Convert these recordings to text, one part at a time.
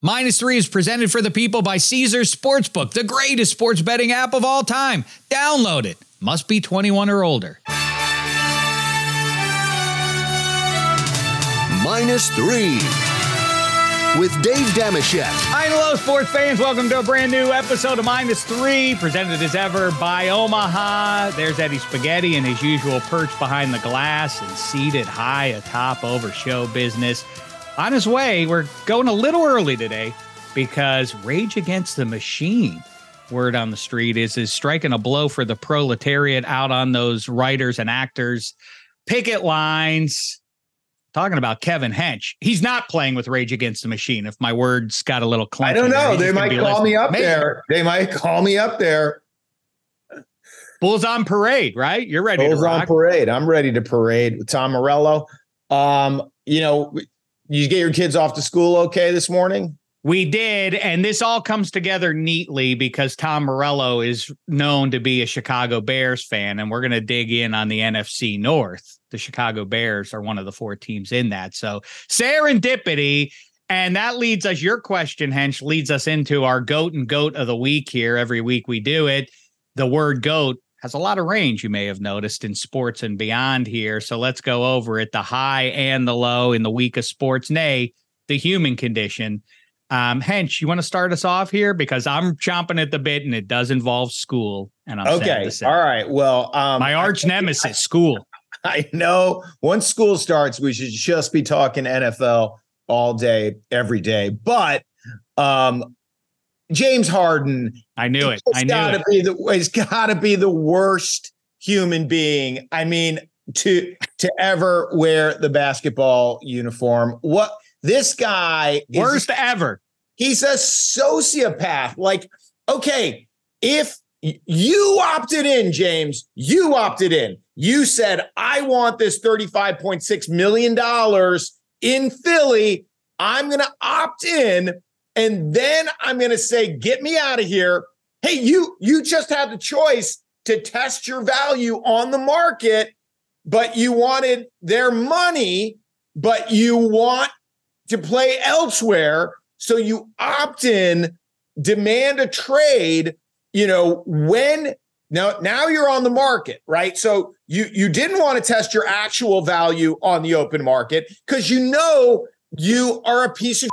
Minus three is presented for the people by Caesars Sportsbook, the greatest sports betting app of all time. Download it. Must be 21 or older. Minus three with Dave Dameshek. Hi, hello, sports fans. Welcome to a brand new episode of Minus Three, presented as ever by Omaha. There's Eddie Spaghetti in his usual perch behind the glass and seated high atop over show business on his way. We're going a little early today because Rage Against the Machine, word on the street, is is striking a blow for the proletariat out on those writers and actors, picket lines. Talking about Kevin Hench, he's not playing with Rage Against the Machine. If my words got a little clunky, I don't know. They might call me up Maybe. there. They might call me up there. Bulls on parade, right? You're ready Bulls to on rock. parade. I'm ready to parade with Tom Morello. Um, you know, you get your kids off to school okay this morning? We did, and this all comes together neatly because Tom Morello is known to be a Chicago Bears fan, and we're going to dig in on the NFC North. The Chicago Bears are one of the four teams in that, so serendipity, and that leads us. Your question, Hench, leads us into our goat and goat of the week here. Every week we do it. The word goat has a lot of range, you may have noticed in sports and beyond here. So let's go over it the high and the low in the week of sports, nay, the human condition. Um, Hench, you want to start us off here because I'm chomping at the bit and it does involve school. And I'm okay. All right. Well, um, My arch nemesis, school. I know once school starts, we should just be talking NFL all day, every day. But um, James Harden, I knew it. I knew gotta it. be the it's gotta be the worst human being. I mean, to to ever wear the basketball uniform. What this guy is Worst ever. he's a sociopath. Like, okay, if you opted in, James, you opted in. You said, I want this $35.6 million in Philly. I'm going to opt in. And then I'm going to say, get me out of here. Hey, you, you just had the choice to test your value on the market, but you wanted their money, but you want to play elsewhere. So you opt in, demand a trade, you know, when now now you're on the market, right? So you you didn't want to test your actual value on the open market because you know you are a piece of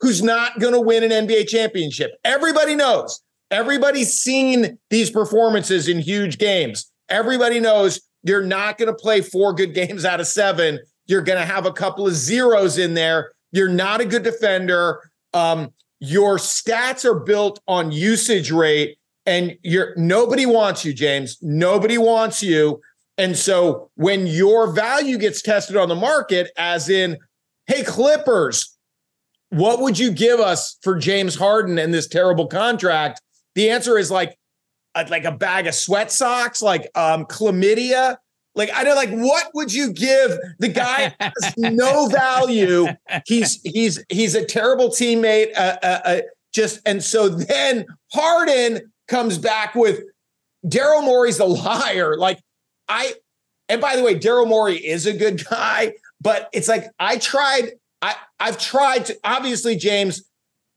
who's not going to win an NBA championship. Everybody knows. Everybody's seen these performances in huge games. Everybody knows you're not going to play four good games out of 7. You're going to have a couple of zeros in there. You're not a good defender. Um, your stats are built on usage rate, and you're nobody wants you, James. Nobody wants you. And so when your value gets tested on the market, as in, hey, Clippers, what would you give us for James Harden and this terrible contract? The answer is like, uh, like a bag of sweat socks, like um, chlamydia. Like I don't like what would you give the guy has no value. He's he's he's a terrible teammate. Uh, uh, uh, just and so then Harden comes back with Daryl Morey's a liar. Like I and by the way, Daryl Morey is a good guy, but it's like I tried. I I've tried to obviously James.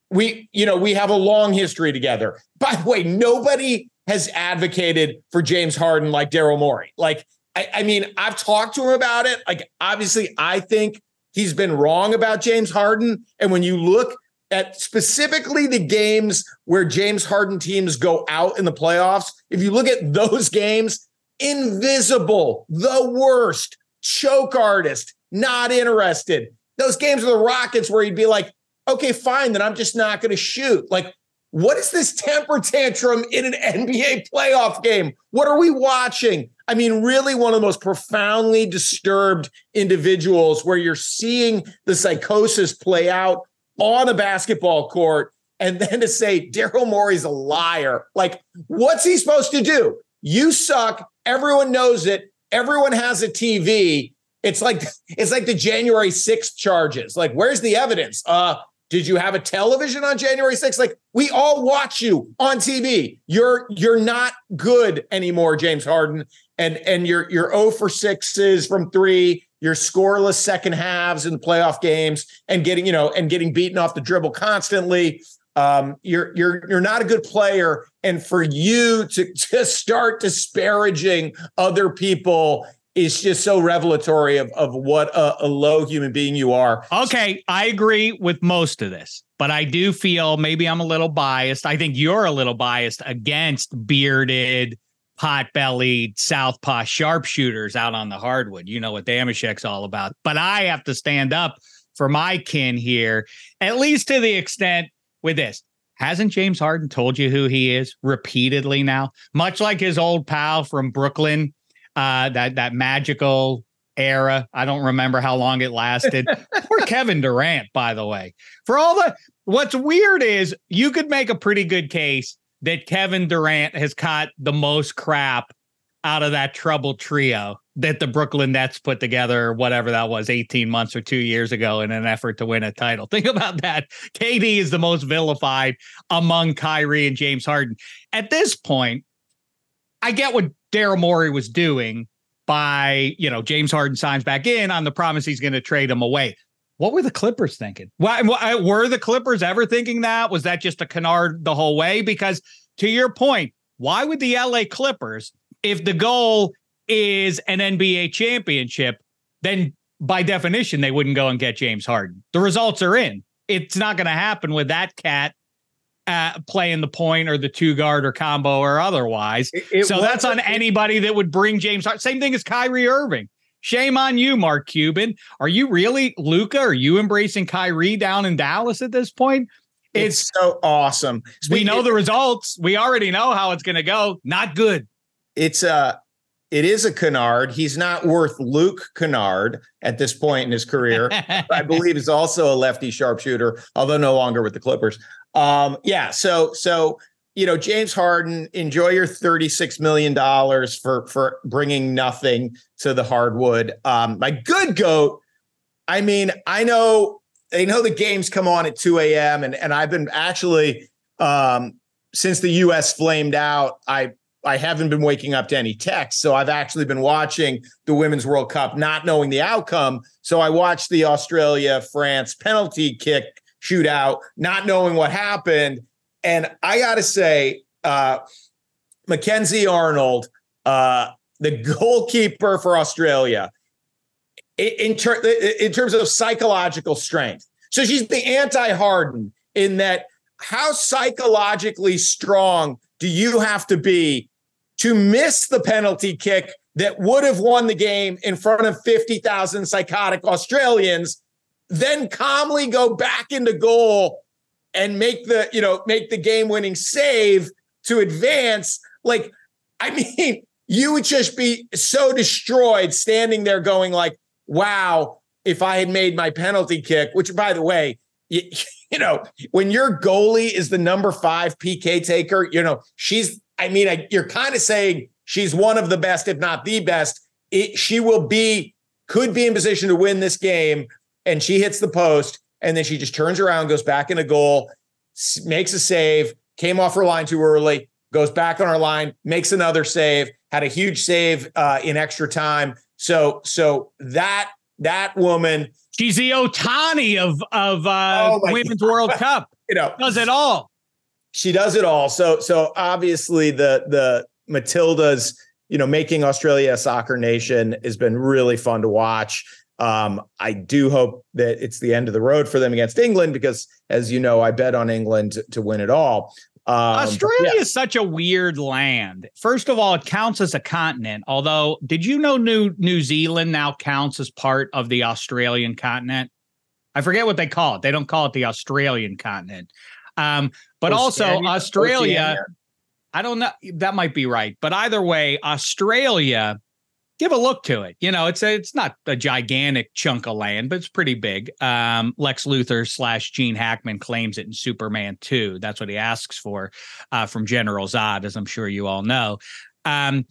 We you know we have a long history together. By the way, nobody has advocated for James Harden like Daryl Morey. Like I, I mean, I've talked to him about it. Like, obviously, I think he's been wrong about James Harden. And when you look at specifically the games where James Harden teams go out in the playoffs, if you look at those games, invisible, the worst, choke artist, not interested. Those games with the Rockets where he'd be like, okay, fine, then I'm just not going to shoot. Like, what is this temper tantrum in an NBA playoff game? What are we watching? I mean, really, one of the most profoundly disturbed individuals where you're seeing the psychosis play out on a basketball court. And then to say Daryl Morey's a liar. Like, what's he supposed to do? You suck. Everyone knows it. Everyone has a TV. It's like it's like the January 6th charges. Like, where's the evidence? Uh, did you have a television on January 6th? Like, we all watch you on TV. You're you're not good anymore, James Harden. And and you're you're 0 for sixes from three. your scoreless second halves in the playoff games and getting, you know, and getting beaten off the dribble constantly. Um, you're you're you're not a good player, and for you to to start disparaging other people is just so revelatory of of what a, a low human being you are. Okay, I agree with most of this, but I do feel maybe I'm a little biased. I think you're a little biased against bearded pot-bellied southpaw sharpshooters out on the hardwood. You know what Dameshek's all about. But I have to stand up for my kin here, at least to the extent with this. Hasn't James Harden told you who he is repeatedly now? Much like his old pal from Brooklyn, uh, that that magical era. I don't remember how long it lasted. Poor Kevin Durant, by the way. For all the what's weird is you could make a pretty good case that Kevin Durant has caught the most crap out of that trouble trio that the Brooklyn Nets put together, whatever that was, 18 months or two years ago in an effort to win a title. Think about that. KD is the most vilified among Kyrie and James Harden. At this point, I get what Daryl Morey was doing by, you know, James Harden signs back in on the promise he's going to trade him away. What were the Clippers thinking? Why, were the Clippers ever thinking that? Was that just a canard the whole way? Because to your point, why would the LA Clippers, if the goal is an NBA championship, then by definition, they wouldn't go and get James Harden. The results are in. It's not going to happen with that cat uh, playing the point or the two guard or combo or otherwise. It, it so that's on anybody that would bring James Harden. Same thing as Kyrie Irving. Shame on you, Mark Cuban. Are you really Luka? Are you embracing Kyrie down in Dallas at this point? It's, it's so awesome. We know the results. We already know how it's going to go. Not good. It's a uh, it is a Kennard. He's not worth Luke Kennard at this point in his career. I believe is also a lefty sharpshooter, although no longer with the Clippers. Um, yeah, so so you know, James Harden, enjoy your $36 million for, for bringing nothing to the hardwood. Um, my good goat, I mean, I know, they know the games come on at 2 a.m. and, and I've been actually, um, since the U.S. flamed out, I, I haven't been waking up to any texts. So I've actually been watching the Women's World Cup, not knowing the outcome. So I watched the Australia France penalty kick shootout, not knowing what happened and I got to say, uh, Mackenzie Arnold, uh, the goalkeeper for Australia, in, ter- in terms of psychological strength. So she's the anti Harden in that how psychologically strong do you have to be to miss the penalty kick that would have won the game in front of 50,000 psychotic Australians, then calmly go back into goal and make the you know make the game winning save to advance. Like i mean you would just be so destroyed standing there going like wow if i had made my penalty kick which by the way you, you know when your goalie is the number 5 pk taker you know she's i mean I, you're kind of saying she's one of the best if not the best. It, she will be could be in position to win this game and she hits the post and then she just turns around, goes back in a goal, makes a save, came off her line too early, goes back on her line, makes another save, had a huge save uh, in extra time. So, so that that woman, she's the Ohtani of of uh, oh Women's God. World Cup. You know, does it all. She does it all. So, so obviously the the Matildas, you know, making Australia a soccer nation has been really fun to watch. Um, I do hope that it's the end of the road for them against England because, as you know, I bet on England to, to win it all. Um, Australia yeah. is such a weird land. First of all, it counts as a continent. Although, did you know New New Zealand now counts as part of the Australian continent? I forget what they call it. They don't call it the Australian continent. Um, but Oceania, also Australia, Oceania. I don't know. That might be right. But either way, Australia give a look to it. You know, it's a, it's not a gigantic chunk of land, but it's pretty big. Um, Lex Luthor slash Gene Hackman claims it in Superman 2. That's what he asks for uh, from General Zod, as I'm sure you all know. Um,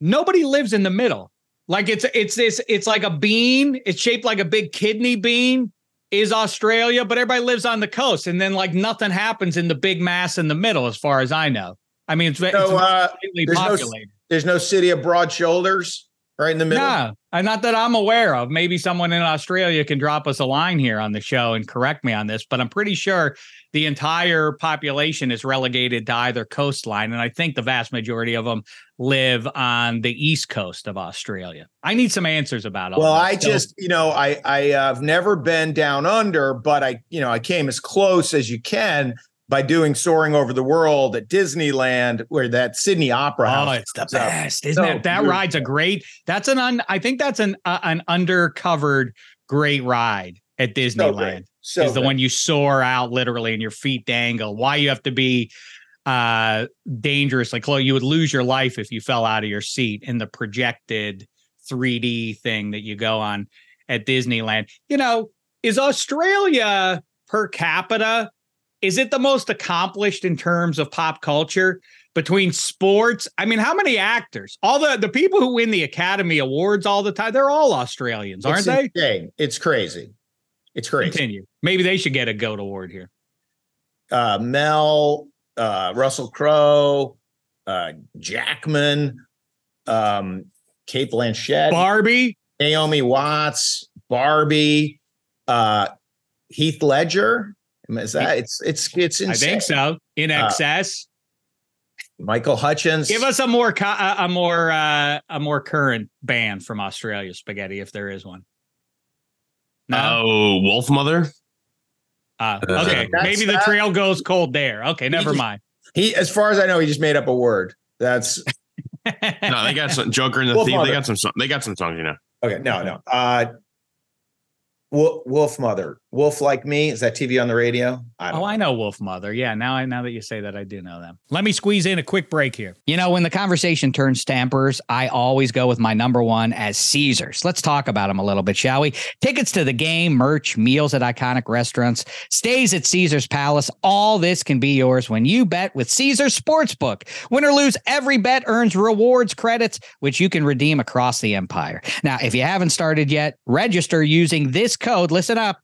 nobody lives in the middle. Like it's it's this it's like a bean. It's shaped like a big kidney bean. Is Australia, but everybody lives on the coast, and then like nothing happens in the big mass in the middle, as far as I know. I mean, it's, so, it's uh, populated. No, there's no city of broad shoulders. right in the middle? No, uh, not that I'm aware of. Maybe someone in Australia can drop us a line here on the show and correct me on this, but I'm pretty sure the entire population is relegated to either coastline. And I think the vast majority of them live on the east coast of Australia. I need some answers about it. Well, I so, just, you know, I I have never been down under, but I, you know, I came as close as you can by doing soaring over the world at Disneyland, where that Sydney Opera House. Oh, it's the best, isn't so it? That ride's a great. That's an un. I think that's an uh, an undercovered great ride at Disneyland. So, so is the one you soar out literally and your feet dangle. Why you have to be uh dangerously close? You would lose your life if you fell out of your seat in the projected 3D thing that you go on at Disneyland. You know, is Australia per capita is it the most accomplished in terms of pop culture between sports? I mean, how many actors? All the the people who win the Academy Awards all the time, they're all Australians, aren't it's they? It's crazy. It's crazy. Continue. Maybe they should get a GOAT award here. Uh, Mel, uh, Russell Crowe, uh, Jackman, um, Cate Blanchett, Barbie, Naomi Watts, Barbie, uh, Heath Ledger. Is that it's it's it's insane. I think so. In uh, excess. Uh, Michael Hutchence. Give us a more a more uh, a more current band from Australia, Spaghetti, if there is one. No, oh, Wolfmother. Uh, okay, uh, maybe the trail goes cold there. Okay, never he, mind. He, as far as I know, he just made up a word. That's no. They got some Joker and the Wolf Thief. Mother. They got some. They got some songs, you know. Okay, no, no. Uh, Wolfmother, Wolf like me. Is that TV on the radio? I oh, know. I know Wolfmother. Yeah, now I now that you say that, I do know them. Let me squeeze in a quick break here. You know, when the conversation turns stampers, I always go with my number one as Caesars. Let's talk about them a little bit, shall we? Tickets to the game, merch, meals at iconic restaurants, stays at Caesars Palace. All this can be yours when you bet with Caesars Sportsbook. Win or lose, every bet earns rewards credits, which you can redeem across the empire. Now, if you haven't started yet, register using this code. Listen up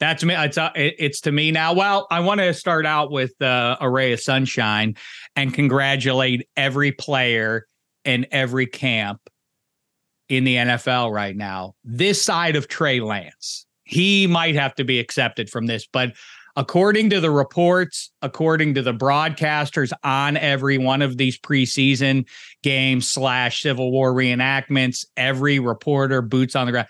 That's me. It's uh, it's to me now. Well, I want to start out with uh, a ray of sunshine and congratulate every player in every camp in the NFL right now. This side of Trey Lance, he might have to be accepted from this, but according to the reports, according to the broadcasters on every one of these preseason games slash Civil War reenactments, every reporter, boots on the ground,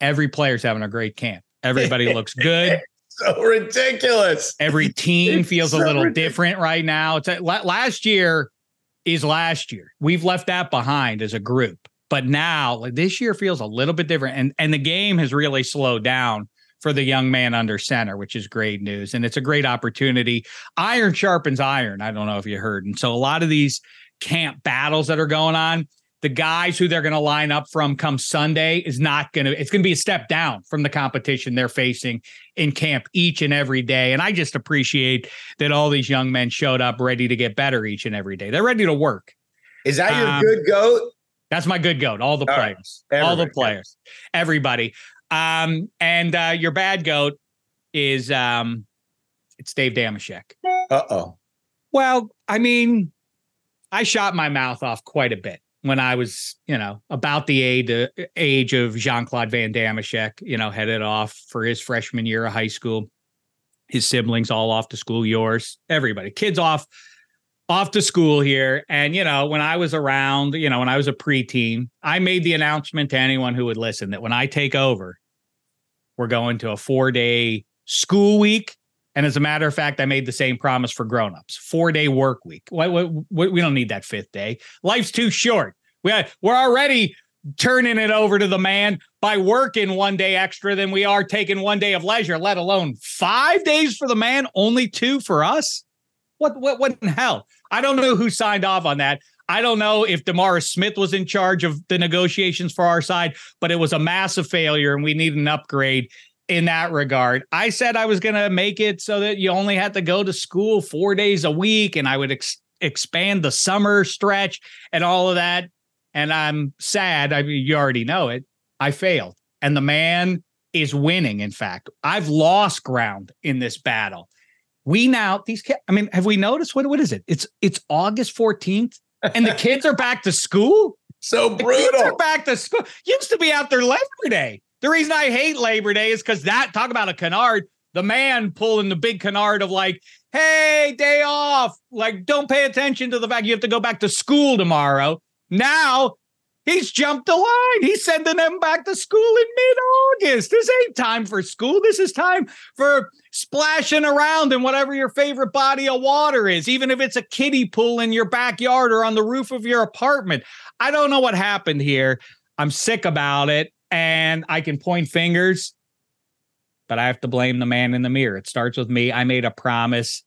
every player's having a great camp. Everybody looks good. so ridiculous. Every team It's feels so a little ridiculous. different right now. It's a, last year is last year. We've left that behind as a group. But now, like this year feels a little bit different and and the game has really slowed down for the young man under center, which is great news and it's a great opportunity. Iron sharpens iron. I don't know if you heard. And so a lot of these camp battles that are going on, the guys who they're going to line up from come Sunday is not going to it's going to be a step down from the competition they're facing in camp each and every day. And I just appreciate that all these young men showed up ready to get better each and every day. They're ready to work. Is that your Um, good goat? That's my good goat. All the All right. players, all the players, everybody. Um, and uh, your bad goat is um, it's Dave Dameshek. Uh oh. Well, I mean, I shot my mouth off quite a bit when I was, you know, about the age, age of Jean Claude Van Damashek, you know, headed off for his freshman year of high school. His siblings all off to school, yours, everybody, kids off, off to school here. And, you know, when I was around, you know, when I was a preteen, I made the announcement to anyone who would listen that when I take over, we're going to a four day school week and as a matter of fact, I made the same promise for grown-ups. Four-day work week. Why, we don't need that fifth day. Life's too short. We, we're already turning it over to the man by working one day extra than we are taking one day of leisure, let alone five days for the man, only two for us. What what what in hell? I don't know who signed off on that. I don't know if DeMaurice Smith was in charge of the negotiations for our side, but it was a massive failure and we need an upgrade in that regard. I said I was going to make it so that you only had to go to school 4 days a week and I would ex- expand the summer stretch and all of that and I'm sad. I mean you already know it. I failed. And the man is winning in fact. I've lost ground in this battle. We now these kids, I mean, have we noticed what what is it? It's it's August 14th and the kids are back to school. So The kids are back to school. Used to be out there Labor Day. The reason I hate Labor Day is because that talk about a canard. The man pulling the big canard of like, hey, day off. Like, don't pay attention to the fact you have to go back to school tomorrow. Now he's jumped the line. He's sending them back to school in mid-August. This ain't time for school. This is time for splashing around in whatever your favorite body of water is, even if it's a kiddie pool in your backyard or on the roof of your apartment. I don't know what happened here. I'm sick about it and I can point fingers, but I have to blame the man in the mirror. It starts with me. I made a promise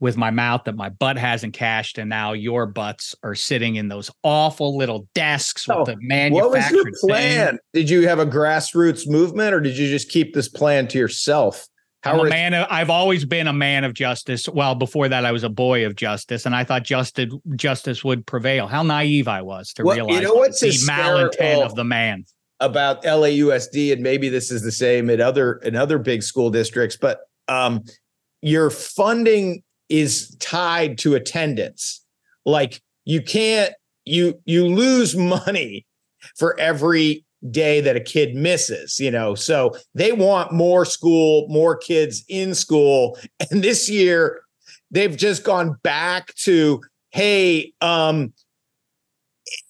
with my mouth that my butt hasn't cashed, and now your butts are sitting in those awful little desks with Oh, the What was manufactured your thing. plan? Did you have a grassroots movement or did you just keep this plan to yourself? I'm How a man of, I've always been a man of justice. Well, before that, I was a boy of justice, and I thought justice justice would prevail. How naive I was to Well, you realize know what's the hysterical? malintent of the man. About LAUSD, and maybe this is the same in other in other big school districts, but um, your funding is tied to attendance. Like you can't you you lose money for every day that a kid misses, you know. So they want more school, more kids in school, and this year they've just gone back to hey, um,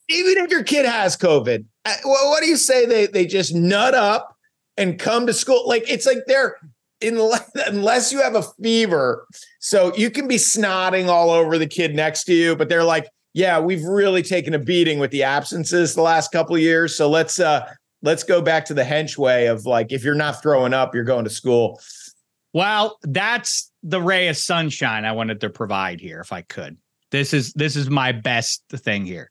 even if your kid has COVID, what, what do you say? They they just nut up and come to school. Like it's like they're unless, unless you have a fever, so you can be snotting all over the kid next to you, but they're like, yeah, we've really taken a beating with the absences the last couple of years. So let's uh let's go back to the hench way of like if you're not throwing up, you're going to school. Well, that's the ray of sunshine I wanted to provide here, if I could. This is this is my best thing here.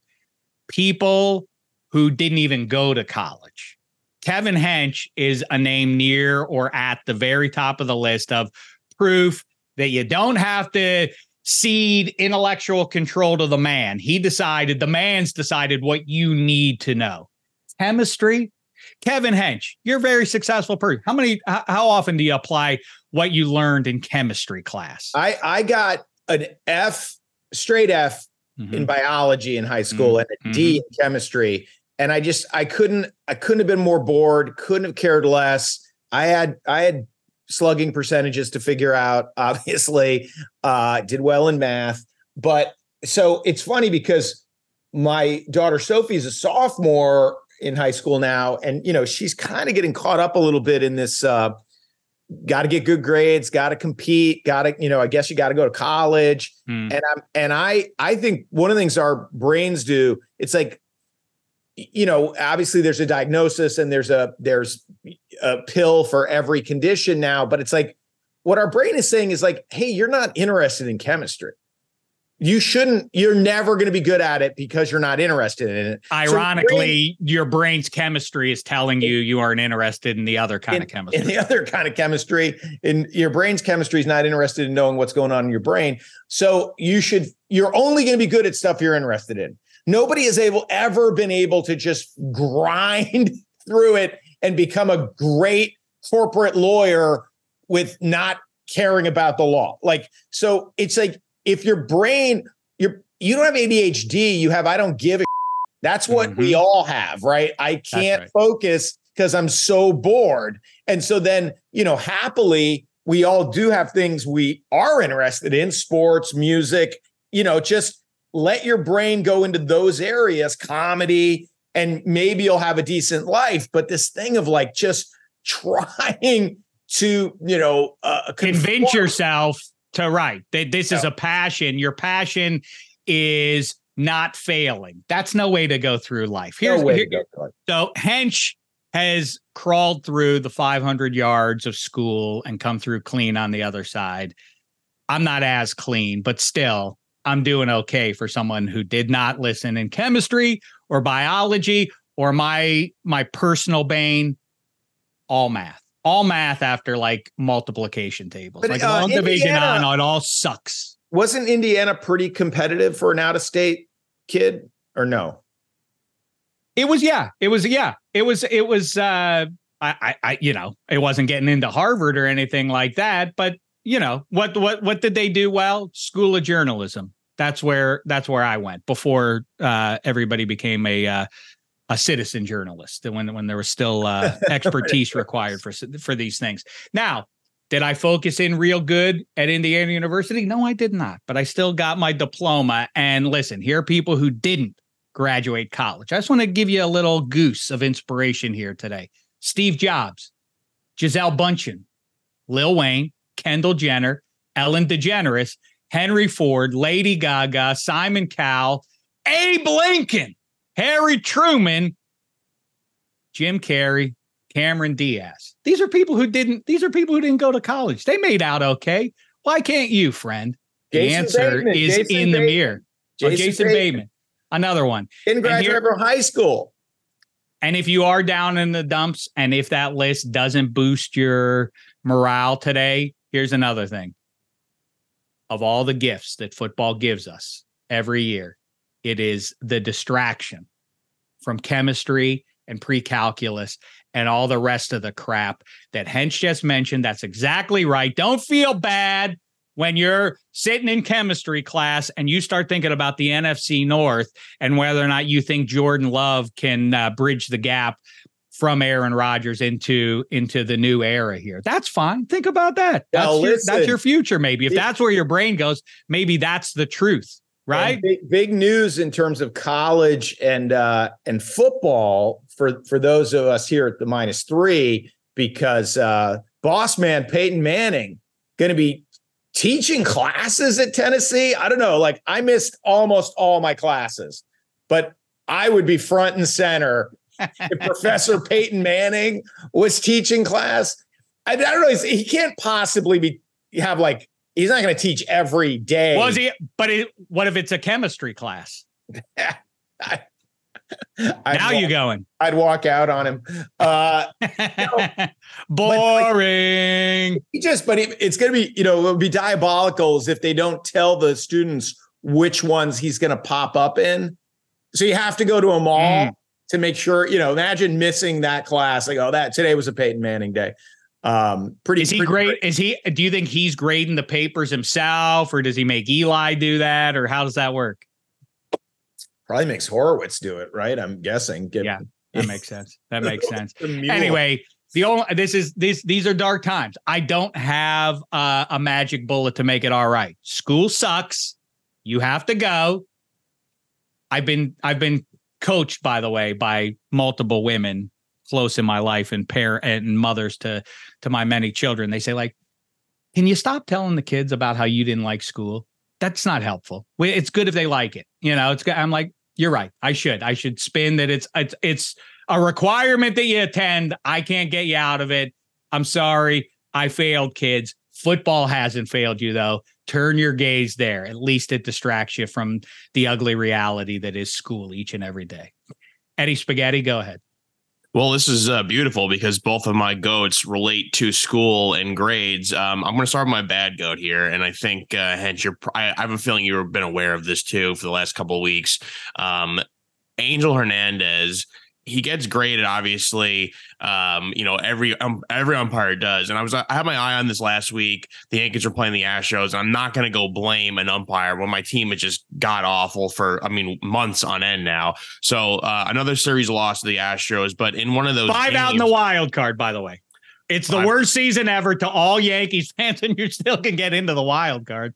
People who didn't even go to college. Kevin Hench is a name near or at the very top of the list of proof that you don't have to cede intellectual control to the man. He decided, the man's decided what you need to know. Chemistry, Kevin Hench, you're a very successful person. How many, how often do you apply what you learned in chemistry class? I, I got an F, straight F mm-hmm. in biology in high school mm-hmm. and a D mm-hmm. in chemistry. And I just, I couldn't, I couldn't have been more bored, couldn't have cared less. I had, I had slugging percentages to figure out, obviously, uh, did well in math. But so it's funny because my daughter Sophie is a sophomore in high school now. And, you know, she's kind of getting caught up a little bit in this, uh, got to get good grades, got to compete, got to, you know, I guess you got to go to college. Hmm. And I'm, and I, I think one of the things our brains do, it's like, you know, obviously there's a diagnosis and there's a, there's a pill for every condition now, but it's like what our brain is saying is like, hey, you're not interested in chemistry. You shouldn't, you're never going to be good at it because you're not interested in it. Ironically, so brain, your brain's chemistry is telling you you aren't interested in the other kind in, of chemistry. In the other kind of chemistry, in your brain's chemistry is not interested in knowing what's going on in your brain. So you should, you're only going to be good at stuff you're interested in. Nobody has able ever been able to just grind through it and become a great corporate lawyer with not caring about the law. Like, so it's like if your brain, you're you don't have ADHD, you have I don't give a that's what mm-hmm. we all have, right? I can't right. focus because I'm so bored. And so then, you know, happily, we all do have things we are interested in sports, music, you know, just let your brain go into those areas, comedy, and maybe you'll have a decent life. But this thing of like just trying to, you know, uh, convince yourself to right that this is a passion. Your passion is not failing. That's no way to go through life. Here's no here, so Hench has crawled through the 500 yards of school and come through clean on the other side. I'm not as clean, but still, I'm doing okay for someone who did not listen in chemistry or biology or my my personal bane, all math. All math after like multiplication tables. But, like uh, long Indiana, division on, it all sucks. Wasn't Indiana pretty competitive for an out-of-state kid or no? It was, yeah. It was, yeah. It was, it was uh I, I, you know, it wasn't getting into Harvard or anything like that, but you know what what what did they do well? School of journalism. That's where that's where i went before uh, everybody became a uh, a citizen journalist when when there was still uh, expertise required for for these things. Now did i focus in real good at indiana university? No i did not but i still got my diploma and listen here are people who didn't graduate college. I just want to give you a little goose of inspiration here today. Steve jobs gisele Bündchen lil wayne Kendall Jenner, Ellen DeGeneres, Henry Ford, Lady Gaga, Simon Cowell, Abe Lincoln, Harry Truman, Jim Carrey, Cameron Diaz. These are people who didn't. These are people who didn't go to college. They made out okay. Why can't you, friend? The Jason answer Bateman, is Jason in Bateman. the mirror. Oh, Jason, Jason Bateman. Bateman. Another one. Didn't graduate from high school. And if you are down in the dumps, and if that list doesn't boost your morale today, Here's another thing of all the gifts that football gives us every year, it is the distraction from chemistry and pre-calculus and all the rest of the crap that Hench just mentioned. That's exactly right. Don't feel bad when you're sitting in chemistry class and you start thinking about the NFC North and whether or not you think Jordan Love can uh, bridge the gap from Aaron Rodgers into into the new era here. That's fine. Think about that. That's, now, your, that's your future. Maybe if that's where your brain goes, maybe that's the truth. Right. Big, big, news in terms of college and uh, and football for for those of us here at the minus three because uh, boss man Peyton Manning going to be teaching classes at Tennessee. I don't know. Like I missed almost all my classes, but I would be front and center Professor Peyton Manning was teaching class. I, I don't know. He can't possibly be have like he's not going to teach every day. Was he? But it, what if it's a chemistry class? I'd now walk, you going. I'd walk out on him. Uh, Boring. he just, but it, it's going to be, you know, it would be diabolical if they don't tell the students which ones he's going to pop up in. So you have to go to a mall Mm. To make sure, you know, imagine missing that class. Like, oh, that today was a Peyton Manning day. Um, pretty, Is he pretty great? Is he? Do you think he's grading the papers himself, or does he make Eli do that, or how does that work? Probably makes Horowitz do it, right? I'm guessing. Given- Yeah, That makes sense. That makes sense. Anyway, the only this is this these are dark times. I don't have uh, a magic bullet to make it all right. School sucks. You have to go. I've been I've been coached by the way by multiple women close in my life and parent and mothers to to my many children. They say like, "Can you stop telling the kids about how you didn't like school? That's not helpful. It's good if they like it. You know, it's good." I'm like, "You're right. I should. I should spin that it's it's it's a requirement that you attend. I can't get you out of it. I'm sorry. I failed, kids. Football hasn't failed you, though. Turn your gaze there. At least it distracts you from the ugly reality that is school each and every day. Eddie Spaghetti, go ahead. Well, this is uh, beautiful because both of my goats relate to school and grades. Um, I'm going to start with my bad goat here, and I think uh, Hench, you're, I, I have a feeling you've been aware of this too for the last couple of weeks. Um, Angel Hernandez, he gets graded, obviously. Um, you know, every um, every umpire does, and I was I had my eye on this last week. The Yankees were playing the Astros, and I'm not going to go blame an umpire when my team has just got awful for I mean months on end now. So uh, another series loss to the Astros, but in one of those Five out in the wild card, by the way. It's the Five. worst season ever to all Yankees fans, and you still can get into the wild card.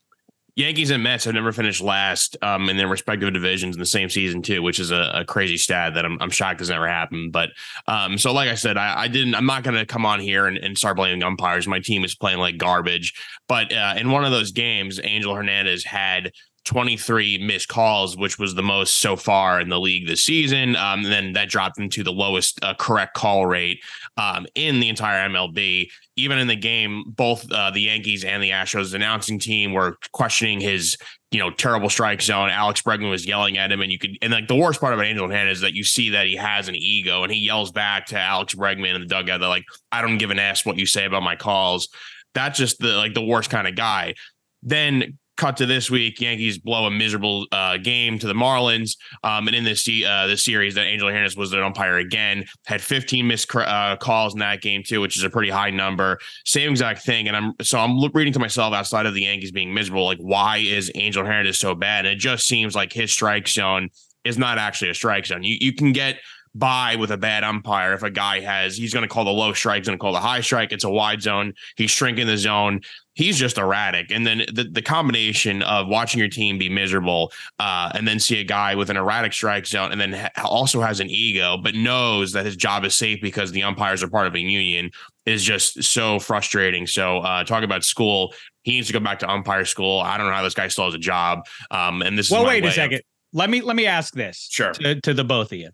Yankees and Mets have never finished last um, in their respective divisions in the same season too, which is a, a crazy stat that I'm, I'm shocked has never happened. But um, so, like I said, I, I didn't. I'm not going to come on here and, and start blaming umpires. My team is playing like garbage. But uh, in one of those games, Angel Hernandez had 23 missed calls, which was the most so far in the league this season. Um, and then that dropped into the lowest uh, correct call rate um, in the entire MLB. Even in the game, both uh, the Yankees and the Astros announcing team were questioning his, you know, terrible strike zone. Alex Bregman was yelling at him, and you could, and like the worst part about Angel Hernandez is that you see that he has an ego, and he yells back to Alex Bregman in the dugout that like, I don't give an ass what you say about my calls. That's just the like the worst kind of guy. Then cut to this week, Yankees blow a miserable uh, game to the Marlins. Um, and in this uh, this series, that Angel Hernandez was an umpire again, had 15 missed uh, calls in that game too, which is a pretty high number. Same exact thing. And I'm so I'm reading to myself outside of the Yankees being miserable, like why is Angel Hernandez so bad? And it just seems like his strike zone is not actually a strike zone. You you can get by with a bad umpire if a guy has he's going to call the low strike, he's going to call the high strike. It's a wide zone. He's shrinking the zone. He's just erratic. And then the, the combination of watching your team be miserable uh, and then see a guy with an erratic strike zone and then ha- also has an ego, but knows that his job is safe because the umpires are part of a union is just so frustrating. So uh, talk about school. He needs to go back to umpire school. I don't know how this guy still has a job. Um, and this Well, is wait a of- second. Let me let me ask this Sure. to, to the both of you.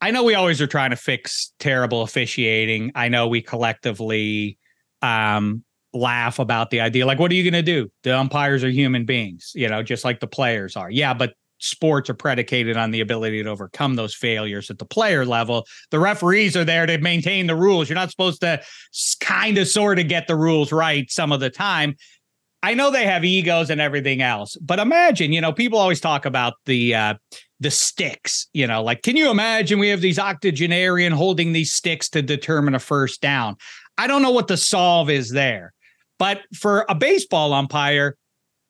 I know we always are trying to fix terrible officiating. I know we collectively um, laugh about the idea. Like, what are you going to do? The umpires are human beings, you know, just like the players are. Yeah, but sports are predicated on the ability to overcome those failures at the player level. The referees are there to maintain the rules. You're not supposed to kind of sort of get the rules right some of the time. I know they have egos and everything else, but imagine, you know, people always talk about the uh the sticks, you know, like can you imagine we have these octogenarian holding these sticks to determine a first down? I don't know what the solve is there. But for a baseball umpire,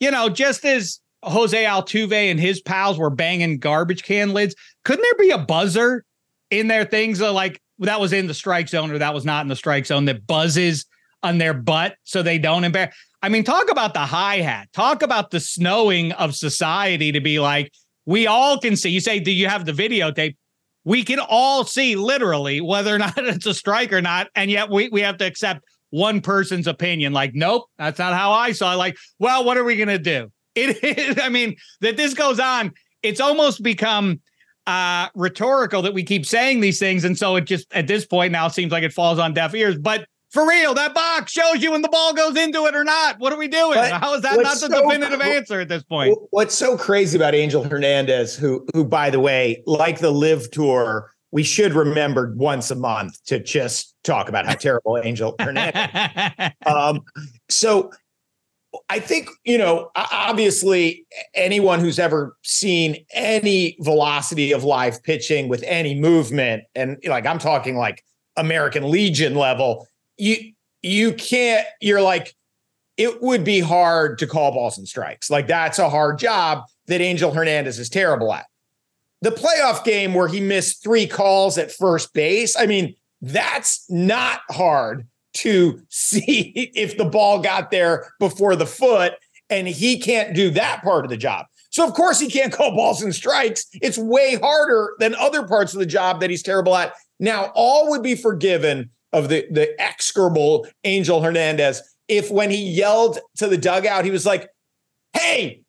you know, just as Jose Altuve and his pals were banging garbage can lids, couldn't there be a buzzer in their things that like that was in the strike zone or that was not in the strike zone that buzzes on their butt so they don't embarrass? I mean, talk about the hi hat. Talk about the snowing of society to be like, we all can see. You say, do you have the videotape? We can all see literally whether or not it's a strike or not. And yet we, we have to accept one person's opinion. Like, nope, that's not how I saw it. Like, well, what are we going to do? It is, I mean, that this goes on, it's almost become uh rhetorical that we keep saying these things. And so it just at this point now seems like it falls on deaf ears. But For real, that box shows you when the ball goes into it or not. What are we doing? But How is that not the so definitive answer at this point? What's so crazy about Angel Hernandez, who, who by the way, like the Live Tour, we should remember once a month to just talk about how terrible Angel Hernandez. Um, so I think, you know, obviously anyone who's ever seen any velocity of live pitching with any movement, and like I'm talking like American Legion level, you you can't, you're like, it would be hard to call balls and strikes. Like that's a hard job that Angel Hernandez is terrible at. The playoff game where he missed three calls at first base, I mean, that's not hard to see if the ball got there before the foot, and he can't do that part of the job. So, of course, he can't call balls and strikes. It's way harder than other parts of the job that he's terrible at. Now, all would be forgiven of the, the execrable Angel Hernandez if when he yelled to the dugout, he was like, Hey,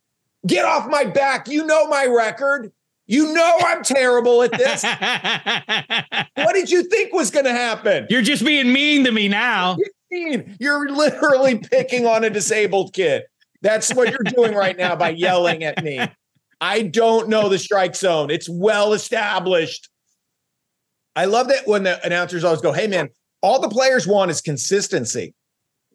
get off my back. You know my record. You know I'm terrible at this. what did you think was going to happen? You're just being mean to me now. mean? You're literally picking on a disabled kid. That's what you're doing right now by yelling at me. I don't know the strike zone. It's well established. I love that when the announcers always go, "Hey man, all the players want is consistency."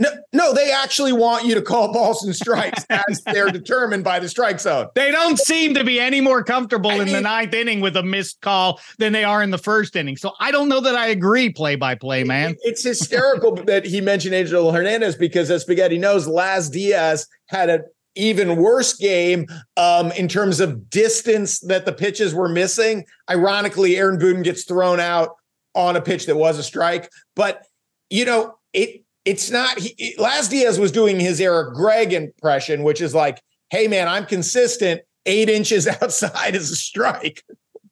No, no, they actually want you to call balls and strikes as they're determined by the strike zone. They don't seem to be any more comfortable I in the ninth inning with a missed call than they are in the first inning. So I don't know that I agree play by play, man. It's hysterical that he mentioned Angel Hernandez because as Spaghetti knows, Laz Diaz had an even worse game um, in terms of distance that the pitches were missing. Ironically, Aaron Boone gets thrown out on a pitch that was a strike, but you know it. It's not. It- Laz Diaz was doing his Eric Gregg impression, which is like, "Hey man, I'm consistent. Eight inches outside is a strike."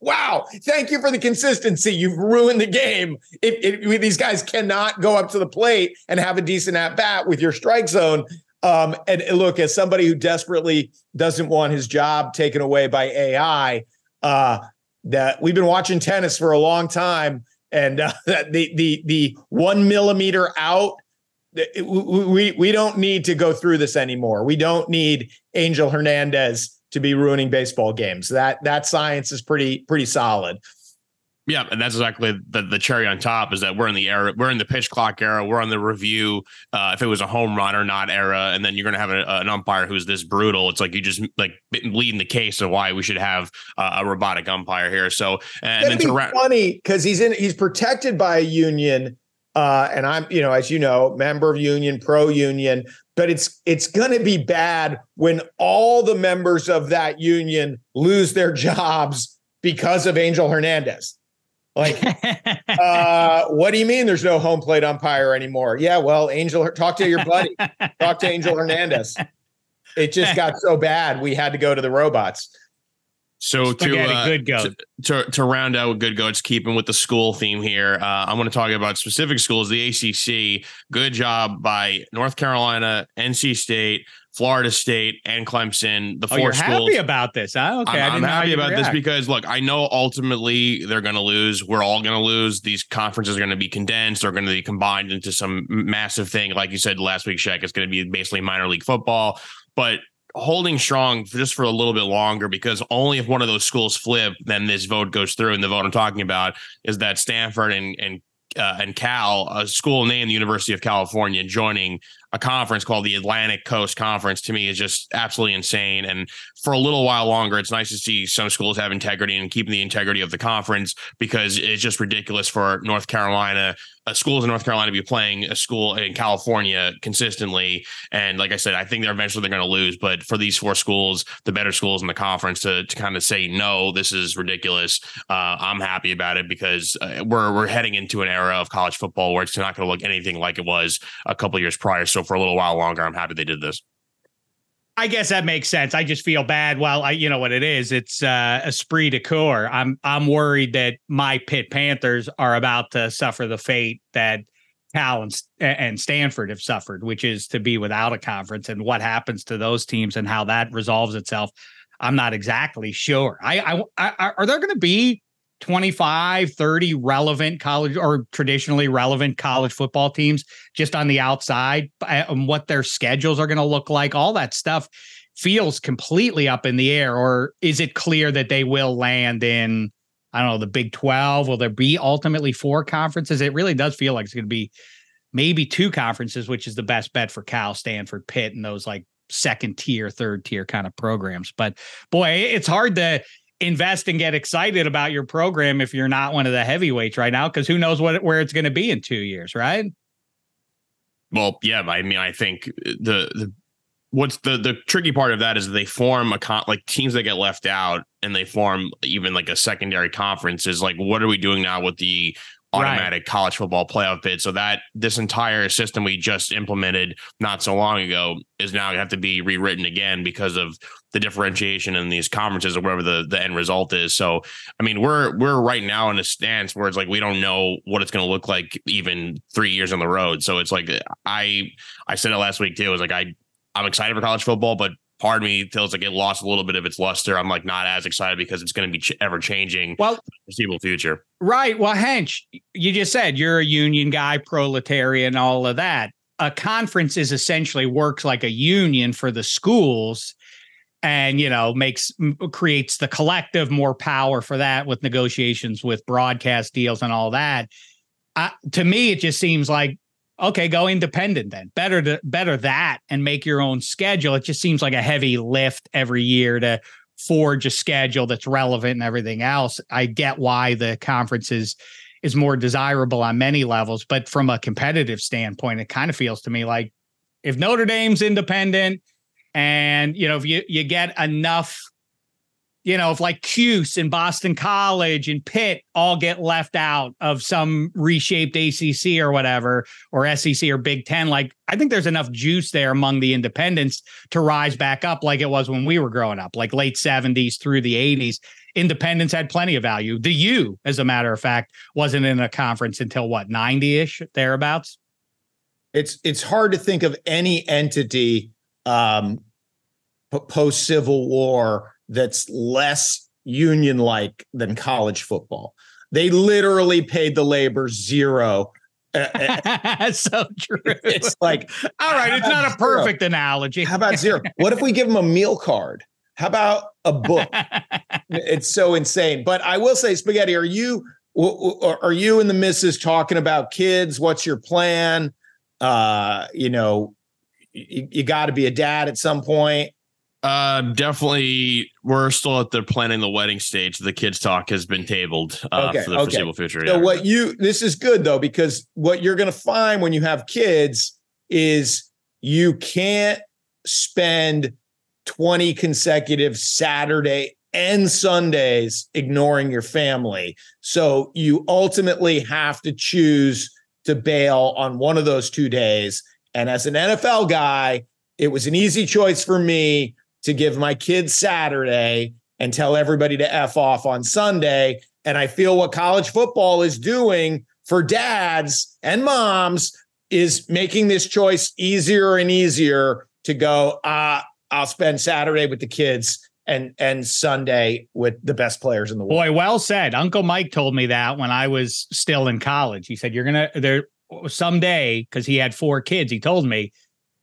Wow. Thank you for the consistency. You've ruined the game. It, it, these guys cannot go up to the plate and have a decent at bat with your strike zone. Um, and look, as somebody who desperately doesn't want his job taken away by AI, uh, that we've been watching tennis for a long time, and uh, the the the one millimeter out. We, we we don't need to go through this anymore. We don't need Angel Hernandez to be ruining baseball games. That that science is pretty pretty solid. Yeah, and that's exactly the, the cherry on top is that we're in the era, we're in the pitch clock era, we're on the review uh, if it was a home run or not era, and then you're going to have a, an umpire who's this brutal. It's like you just like leading the case of why we should have uh, a robotic umpire here. So and then to gonna ra- funny because he's in he's protected by a union, uh, and I'm you know as you know member of union, pro union. But it's it's gonna be bad when all the members of that union lose their jobs because of Angel Hernandez. Like, uh, what do you mean there's no home plate umpire anymore? Yeah, well, Angel, talk to your buddy, talk to Angel Hernandez. It just got so bad we had to go to the robots. so to, Spaghetti, uh, good go. to to to round out with good goats, keeping with the school theme here, uh, I want to talk about specific schools. The ACC, good job by North Carolina, NC State, Florida State, and Clemson. The Oh, four you're schools. happy about this, huh? Okay, I'm, I'm didn't know how happy about this because look, I know ultimately they're going to lose. We're all going to lose. These conferences are going to be condensed. They're going to be combined into some massive thing. Like you said last week, Shek, it's going to be basically minor league football. But holding strong for just for a little bit longer because only if one of those schools flip, then this vote goes through. And the vote I'm talking about is that Stanford and and uh, and Cal, a school named the University of California, joining a conference called the Atlantic Coast Conference to me is just absolutely insane. And for a little while longer, it's nice to see some schools have integrity and keeping the integrity of the conference because it's just ridiculous for North Carolina, uh, schools in North Carolina be playing a school in California consistently. And like I said, I think they're eventually they're going to lose. But for these four schools, the better schools in the conference, to to kind of say no, this is ridiculous. Uh, I'm happy about it because uh, we're we're heading into an era of college football where it's not going to look anything like it was a couple years prior. So for a little while longer, I'm happy they did this. I guess that makes sense. I just feel bad. Well, I you know what it is. It's uh, esprit de corps. I'm I'm worried that my Pitt Panthers are about to suffer the fate that Cal and, and Stanford have suffered, which is to be without a conference. And what happens to those teams and how that resolves itself, I'm not exactly sure. I, I, I are there going to be 25, 30 relevant college or traditionally relevant college football teams just on the outside and what their schedules are going to look like. All that stuff feels completely up in the air. Or is it clear that they will land in, I don't know, the Big 12? Will there be ultimately four conferences? It really does feel like it's going to be maybe two conferences, which is the best bet for Cal, Stanford, Pitt, and those like second tier, third tier kind of programs. But boy, it's hard to invest and get excited about your program if you're not one of the heavyweights right now because who knows what where it's going to be in two years right? Well yeah i mean i think uh, the the what's the the tricky part of that is they form a con like teams that get left out and they form even like a secondary conference is like what are we doing now with the automatic right. college football playoff bid. So that this entire system we just implemented not so long ago is now going to have to be rewritten again because of the differentiation in these conferences or whatever the, the end result is. So I mean we're we're right now in a stance where it's like we don't know what it's going to look like even three years on the road. So it's like I I said it last week too. It was like I I'm excited for college football, but part of me feels like it lost a little bit of its luster. I'm like not as excited because it's going to be ch- ever changing. Well, foreseeable future. Right. Well, Hench, you just said you're a union guy, proletarian, all of that. A conference is essentially works like a union for the schools and you know makes creates the collective more power for that with negotiations with broadcast deals and all that uh, to me it just seems like okay, go independent then. Better to better that and make your own schedule. It just seems like a heavy lift every year to forge a schedule that's relevant and everything else. I get why the conference is is more desirable on many levels, but from a competitive standpoint, it kind of feels to me like if Notre Dame's independent and you know if you you get enough you know, if like Cuse and Boston College and Pitt all get left out of some reshaped ACC or whatever, or SEC or Big Ten, like I think there's enough juice there among the independents to rise back up like it was when we were growing up, like late 70s through the 80s. Independence had plenty of value. The U, as a matter of fact, wasn't in a conference until what, 90 ish, thereabouts? It's it's hard to think of any entity um, post Civil War that's less union like than college football. They literally paid the labor zero. That's so true. It's like, all right, it's not a perfect zero? analogy. How about zero? What if we give them a meal card? How about a book? it's so insane. But I will say, Spaghetti, are you are you and the missus talking about kids? What's your plan? Uh, you know, you, you got to be a dad at some point. Uh, definitely. We're still at the planning the wedding stage. The kids talk has been tabled uh, okay, for the okay. foreseeable future. So yeah. what you this is good though because what you're going to find when you have kids is you can't spend 20 consecutive Saturday and Sundays ignoring your family. So you ultimately have to choose to bail on one of those two days. And as an NFL guy, it was an easy choice for me to give my kids Saturday and tell everybody to F off on Sunday. And I feel what college football is doing for dads and moms is making this choice easier and easier to go, uh, I'll spend Saturday with the kids and and Sunday with the best players in the world. Boy, well said. Uncle Mike told me that when I was still in college. He said, You're gonna there someday, because he had four kids, he told me,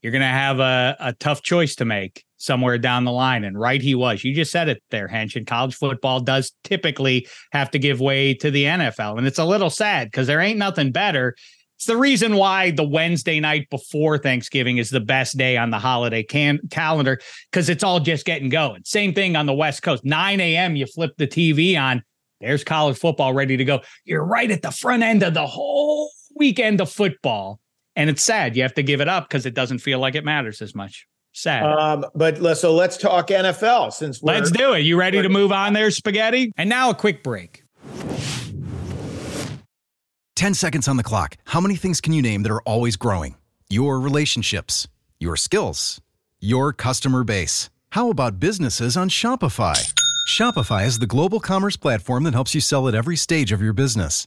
you're gonna have a, a tough choice to make somewhere down the line. And right he was. You just said it there, Hench. And college football does typically have to give way to the NFL. And it's a little sad because there ain't nothing better. It's the reason why the Wednesday night before Thanksgiving is the best day on the holiday can- calendar because it's all just getting going. Same thing on the West Coast. 9 a.m., you flip the TV on. There's college football ready to go. You're right at the front end of the whole weekend of football. And it's sad. You have to give it up because it doesn't feel like it matters as much. Sad. Um, but let's, so let's talk NFL since let's do it. You ready to move on there, spaghetti? And now a quick break. 10 seconds on the clock. How many things can you name that are always growing? Your relationships, your skills, your customer base. How about businesses on Shopify? Shopify is the global commerce platform that helps you sell at every stage of your business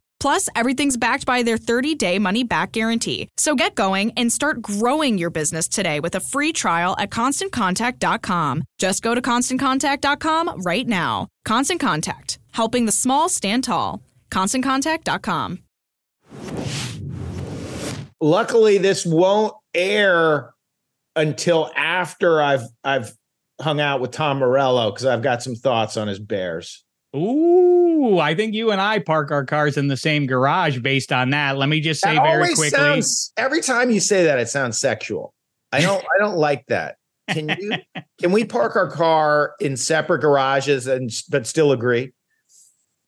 Plus, everything's backed by their 30 day money back guarantee. So get going and start growing your business today with a free trial at constantcontact.com. Just go to constantcontact.com right now. Constant Contact, helping the small stand tall. ConstantContact.com. Luckily, this won't air until after I've I've hung out with Tom Morello because I've got some thoughts on his Bears. Ooh, I think you and I park our cars in the same garage based on that. Let me just say That very quickly. sounds- every time you say that, it sounds sexual. I don't I don't like that. Can you can we park our car in separate garages and but still agree?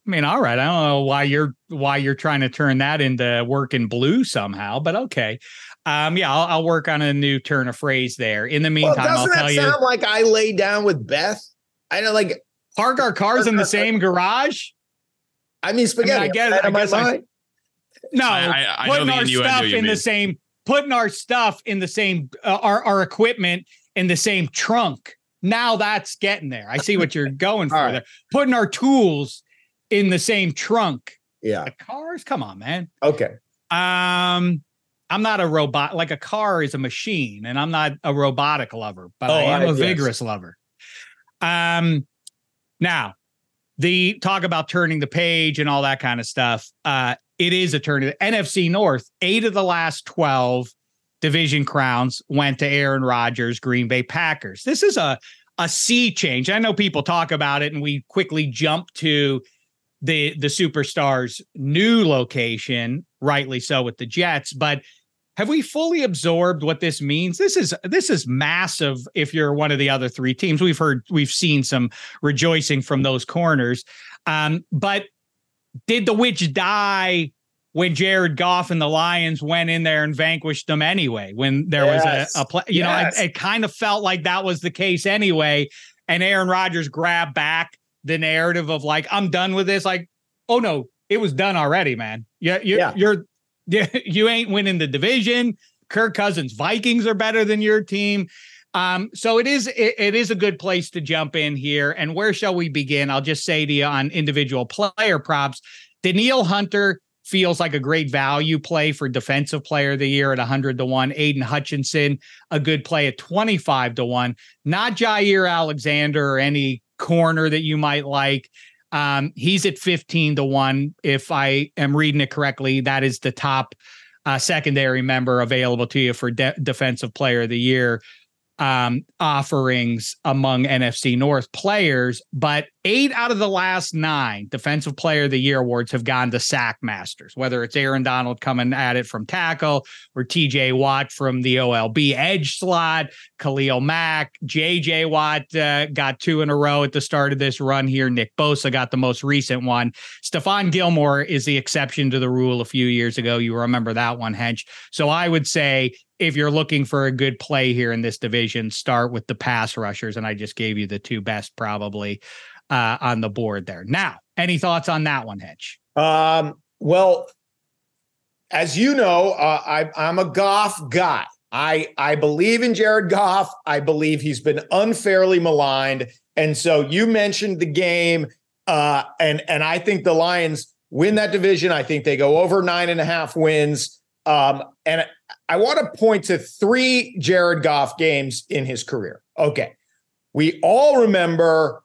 I mean, all right. I don't know why you're why you're trying to turn that into working blue somehow, but okay. Um, yeah, I'll, I'll work on a new turn of phrase there. In the Well, meantime, I'll doesn't tell that you, sound like I lay down with Beth? I don't like. Park our cars in the same garage. I mean, spaghetti. I get it. Out I of my guess I- No, I- I- I putting the our innuendo stuff you in the same, putting our stuff in the same, uh, our our equipment in the same trunk. Now that's getting there. I see what you're going for All right. there. Putting our tools in the same trunk. Yeah. The cars, come on, man. Okay. Um, I'm not a robot. Like a car is a machine, and I'm not a robotic lover, but I Oh, am I- a yes. vigorous lover. Um, now the talk about turning the page and all that kind of stuff. Uh, it is a turn. Of the NFC North, eight of the last twelve division crowns went to Aaron Rodgers, Green Bay Packers. This is a a sea change. I know people talk about it, and we quickly jump to the the superstars' new location, rightly so with the Jets. But have we fully absorbed what this means? This is this is massive. If you're one of the other three teams, we've heard we've seen some rejoicing from those corners. Um, but did the witch die when Jared Goff and the Lions went in there and vanquished them anyway? When there Yes. was a, a play, you Yes. know, it, it kind of felt like that was the case anyway. And Aaron Rodgers grabbed back the narrative of like, I'm done with this. Like, oh no, it was done already, man. Yeah, you, Yeah. you're you ain't winning the division. Kirk Cousins Vikings are better than your team. Um, so it is it, it is a good place to jump in here. And where shall we begin? I'll just say to you on individual player props. Danielle Hunter feels like a great value play for defensive player of the year at 100 to 1. Aiden Hutchinson, a good play at 25 to 1. Not Jaire Alexander or any corner that you might like. Um, he's at 15 to 1. If I am reading it correctly, that is the top uh, secondary member available to you for de- defensive player of the year um, offerings among NFC North players, but eight out of the last nine defensive player of the year awards have gone to sack masters, whether it's Aaron Donald coming at it from tackle or TJ Watt from the OLB edge slot, Khalil Mack, JJ Watt uh, got two in a row at the start of this run here. Nick Bosa got the most recent one. Stephon Gilmore is the exception to the rule a few years ago. You remember that one, Hench. So I would say if you're looking for a good play here in this division, start with the pass rushers. And I just gave you the two best probably uh, on the board there. Now, any thoughts on that one, Hench? Um, well, as you know, uh, I, I'm a Goff guy. I I believe in Jared Goff. I believe he's been unfairly maligned. And so you mentioned the game, uh, and and I think the Lions win that division. I think they go over nine and a half wins. Um, and I want to point to three Jared Goff games in his career. Okay. We all remember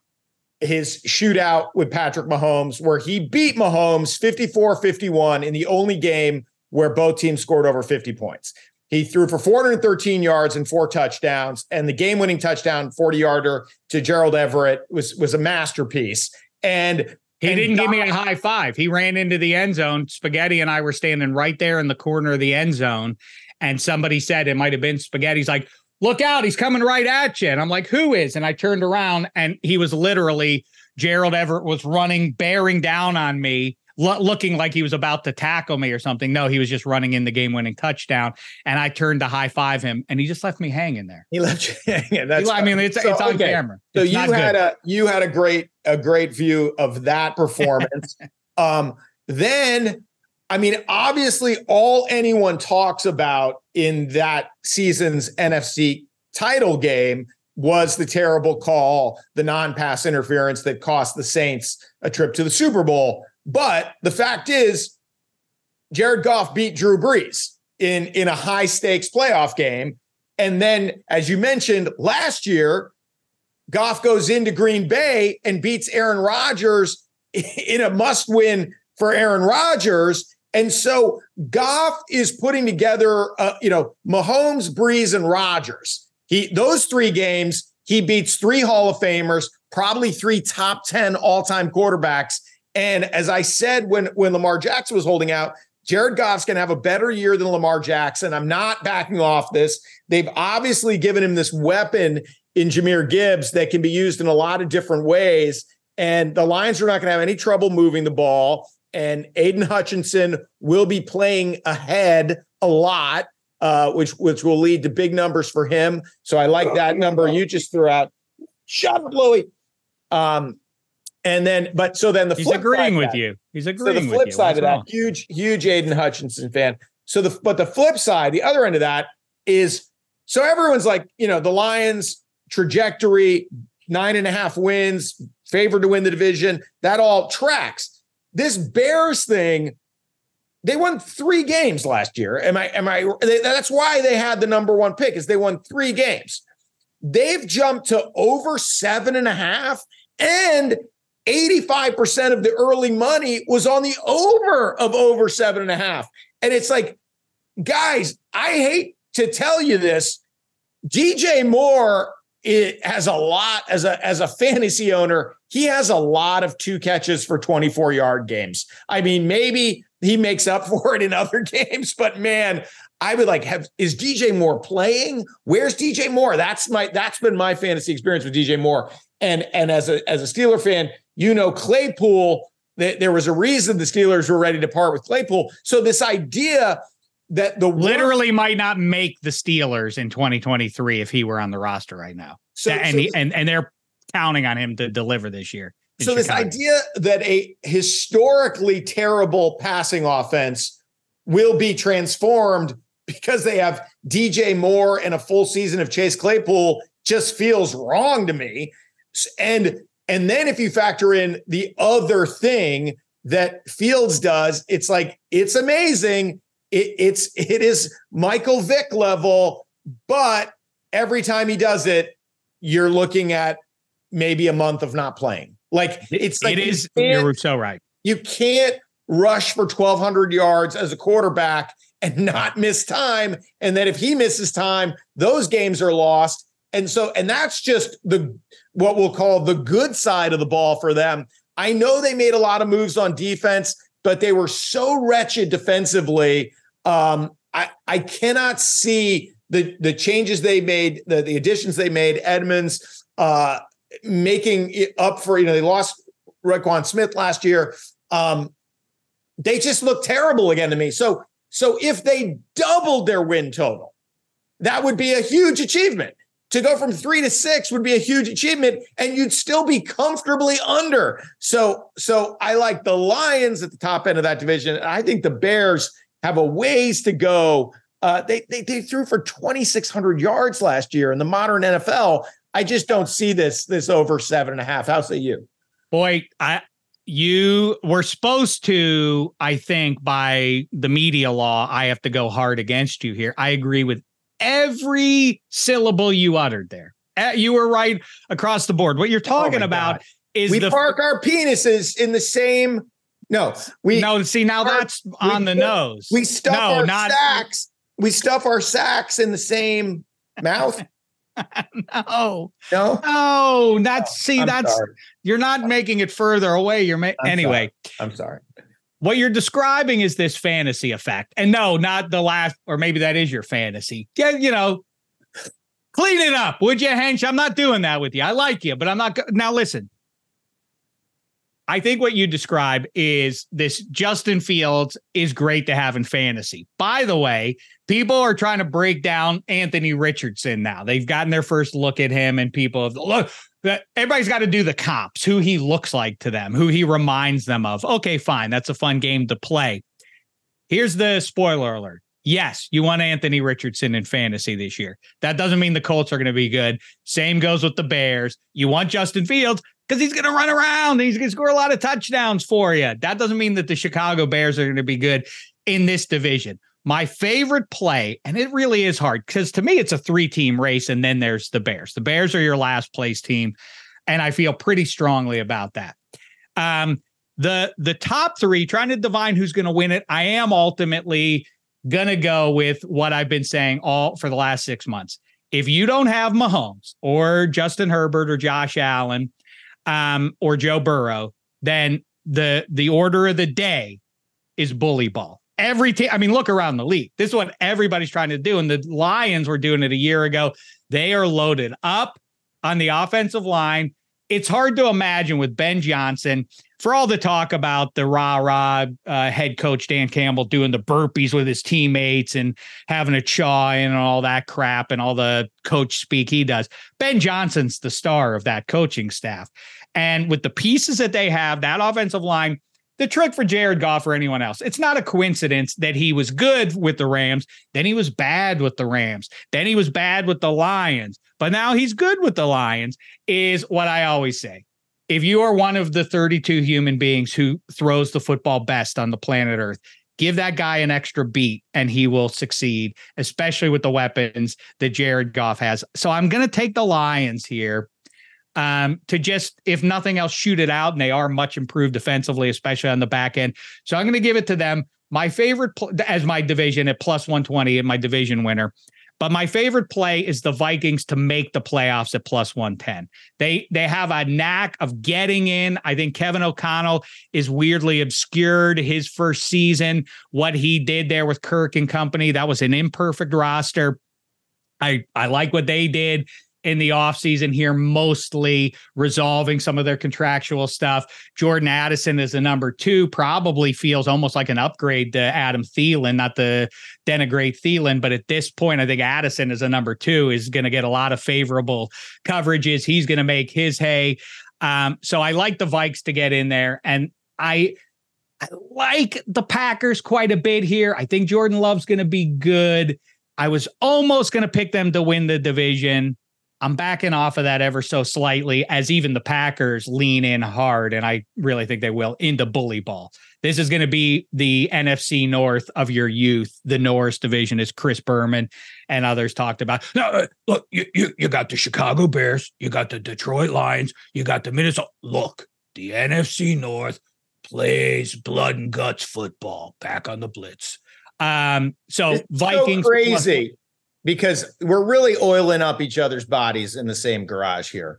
his shootout with Patrick Mahomes, where he beat Mahomes 54 51 in the only game where both teams scored over 50 points. He threw for 413 yards and four touchdowns, and the game-winning touchdown, 40-yarder to Gerald Everett was was a masterpiece. And he and didn't God, give me a high five. He ran into the end zone. Spaghetti and I were standing right there in the corner of the end zone, and somebody said it might have been Spaghetti's like, "Look out, he's coming right at you." And I'm like, "Who is?" And I turned around, and he was literally Gerald Everett was running, bearing down on me lo- looking like he was about to tackle me or something. No, he was just running in the game winning touchdown. And I turned to high five him and he just left me hanging there. He left you hanging. That's I mean, it's, so, it's on okay. camera. So you had good. a you had a great a great view of that performance. um, then I mean, obviously, all anyone talks about in that season's NFC title game was the terrible call, the non-pass interference that cost the Saints a trip to the Super Bowl. But the fact is, Jared Goff beat Drew Brees in in a high stakes playoff game. And then, as you mentioned last year, Goff goes into Green Bay and beats Aaron Rodgers in a must win for Aaron Rodgers. And so Goff is putting together, uh, you know, Mahomes, Brees, and Rodgers. He those three games, he beats three Hall of Famers, probably three top 10 all-time quarterbacks. And as I said when, when Lamar Jackson was holding out, Jared Goff's going to have a better year than Lamar Jackson. I'm not backing off this. They've obviously given him this weapon in Jahmyr Gibbs that can be used in a lot of different ways. And the Lions are not going to have any trouble moving the ball. And Aiden Hutchinson will be playing ahead a lot, uh, which which will lead to big numbers for him. So I like that number you just threw out. Shut up, Louie. Um, and then, but so then the He's flip agreeing with that- you. He's so agreeing the flip side What's of that, wrong? huge, huge Aiden Hutchinson fan. So the but the flip side, the other end of that is so everyone's like, you know, the Lions trajectory, nine and a half wins, favored to win the division. That all tracks. This Bears thing, they won three games last year. Am I? Am I? they- That's why they had the number one pick. Is they won three games. They've jumped to over seven and a half, and 85% of the early money was on the over of over seven and a half. And it's like, guys, I hate to tell you this. DJ Moore it has a lot as a as a fantasy owner. He has a lot of two catches for 24 yard games. I mean, maybe he makes up for it in other games, but man, I would like have is DJ Moore playing? Where's DJ Moore? That's my that's been my fantasy experience with DJ Moore. And and as a as a Steeler fan, you know Claypool. There was a reason the Steelers were ready to part with Claypool. So this idea that the Literally might not make the Steelers in 2023 if he were on the roster right now. So- and so- he, and and they're counting on him to deliver this year. So this idea that a historically terrible passing offense will be transformed because they have DJ Moore and a full season of Chase Claypool just feels wrong to me. And and then if you factor in the other thing that Fields does, it's like it's amazing. It, it's it is Michael Vick level, but every time he does it, you're looking at maybe a month of not playing. Like it's like it you is. You're so right. you can't rush for 1200 yards as a quarterback and not miss time and then if he misses time those games are lost and so and that's just the what we'll call the good side of the ball for them i know they made a lot of moves on defense but they were so wretched defensively um i i cannot see the the changes they made the, the additions they made Edmunds uh making it up for you know they lost Roquan Smith last year. Um, they just look terrible again to me. So, so if they doubled their win total, that would be a huge achievement. To go from three to six would be a huge achievement, and you'd still be comfortably under. So, so I like the Lions at the top end of that division. I think the Bears have a ways to go. Uh, they, they they threw for 2,600 yards last year in the modern NFL. I just don't see this this over seven and a half. How say you? Boy, I you were supposed to, I think, by the media law, I have to go hard against you here. I agree with every syllable you uttered there. Uh, You were right across the board. What you're talking Oh about God. is we the park our penises in the same. No, we no. See, now park- that's on the nose. we stuff no, our not sacks. We stuff our sacks in the same mouth. no, No, no. That's see, I'm that's sorry. you're not making it further away. You're ma- I'm anyway. I'm sorry. What you're describing is this fantasy effect, and no, not the last, or maybe that is your fantasy. Yeah, you know, clean it up, would you, Hench? I'm not doing that with you. I like you, but I'm not. go- Now, listen. I think what you describe is this Justin Fields is great to have in fantasy. By the way, people are trying to break down Anthony Richardson now. They've gotten their first look at him, and people have look that everybody's got to do the comps, who he looks like to them, who he reminds them of. Okay, fine. That's a fun game to play. Here's the spoiler alert. Yes, you want Anthony Richardson in fantasy this year. That doesn't mean the Colts are going to be good. Same goes with the Bears. You want Justin Fields because he's going to run around he's going to score a lot of touchdowns for you. That doesn't mean that the Chicago Bears are going to be good in this division. My favorite play, and it really is hard because to me, it's a three team race, and then there's the Bears. The Bears are your last place team, and I feel pretty strongly about that. Um, the the top three, trying to divine who's going to win it, I am ultimately gonna go with what I've been saying all for the last six months. If you don't have Mahomes or Justin Herbert or Josh Allen um, or Joe Burrow, then the the order of the day is bully ball. Every team, I mean, look around the league. This is what everybody's trying to do. And the Lions were doing it a year ago. They are loaded up on the offensive line. It's hard to imagine with Ben Johnson for all the talk about the rah rah uh, head coach Dan Campbell doing the burpees with his teammates and having a chaw and all that crap and all the coach speak he does. Ben Johnson's the star of that coaching staff. And with the pieces that they have, that offensive line, the trick for Jared Goff or anyone else, it's not a coincidence that he was good with the Rams, then he was bad with the Rams, then he was bad with the Lions, but now he's good with the Lions, is what I always say if you are one of the 32 human beings who throws the football best on the planet Earth, give that guy an extra beat and he will succeed, especially with the weapons that Jared Goff has. So I'm going to take the Lions here um, to just, if nothing else, shoot it out. And they are much improved defensively, especially on the back end. So I'm going to give it to them. My favorite pl- as my division at plus 120 and my division winner. But my favorite play is the Vikings to make the playoffs at plus 110. They they have a knack of getting in. I think Kevin O'Connell is weirdly obscured his first season. What he did there with Kirk and company, that was an imperfect roster. I I like what they did in the offseason here, mostly resolving some of their contractual stuff. Jordan Addison is the number two, probably feels almost like an upgrade to Adam Thielen, not the denigrate Thielen, but at this point, I think Addison is a number two, is going to get a lot of favorable coverages. He's going to make his hay. Um, so I like the Vikes to get in there. And I I like the Packers quite a bit here. I think Jordan Love's going to be good. I was almost going to pick them to win the division. I'm backing off of that ever so slightly as even the Packers lean in hard, and I really think they will into bully ball. This is going to be the NFC North of your youth. The Norris division, as Chris Berman and others talked about. Now, uh, look, you, you you got the Chicago Bears, you got the Detroit Lions, you got the Minnesota. Look, the NFC North plays blood and guts football. Back on the blitz. Um, so It's Vikings so crazy because we're really oiling up each other's bodies in the same garage here.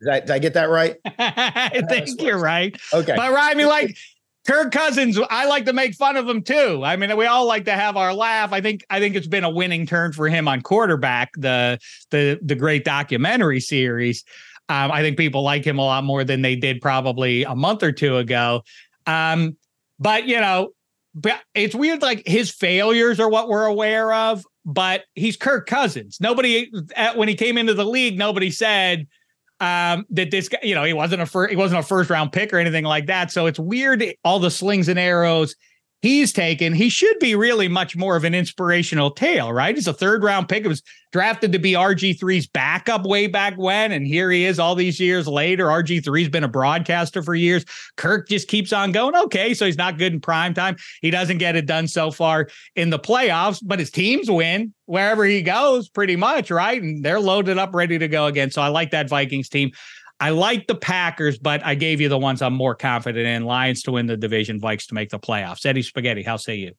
Did I, did I get that right? I think you're right. Okay. But I mean, like Kirk Cousins, I like to make fun of him too. I mean, we all like to have our laugh. I think I think it's been a winning turn for him on quarterback, the the the great documentary series. Um, I think people like him a lot more than they did probably a month or two ago. Um, but you know, but it's weird. Like his failures are what we're aware of, but he's Kirk Cousins. Nobody at, when he came into the league, nobody said um, that this guy, you know, he wasn't a first, he wasn't a first round pick or anything like that. So it's weird. All the slings and arrows. He's taken, he should be really much more of an inspirational tale, right? He's a third round pick. It was drafted to be RG3's backup way back when. And here he is all these years later. RG3's been a broadcaster for years. Kirk just keeps on going. Okay. So he's not good in prime time. He doesn't get it done so far in the playoffs, but his teams win wherever he goes, pretty much, right? And they're loaded up, ready to go again. So I like that Vikings team. I like the Packers, but I gave you the ones I'm more confident in. Lions to win the division, Vikes to make the playoffs. Eddie Spaghetti, how say you?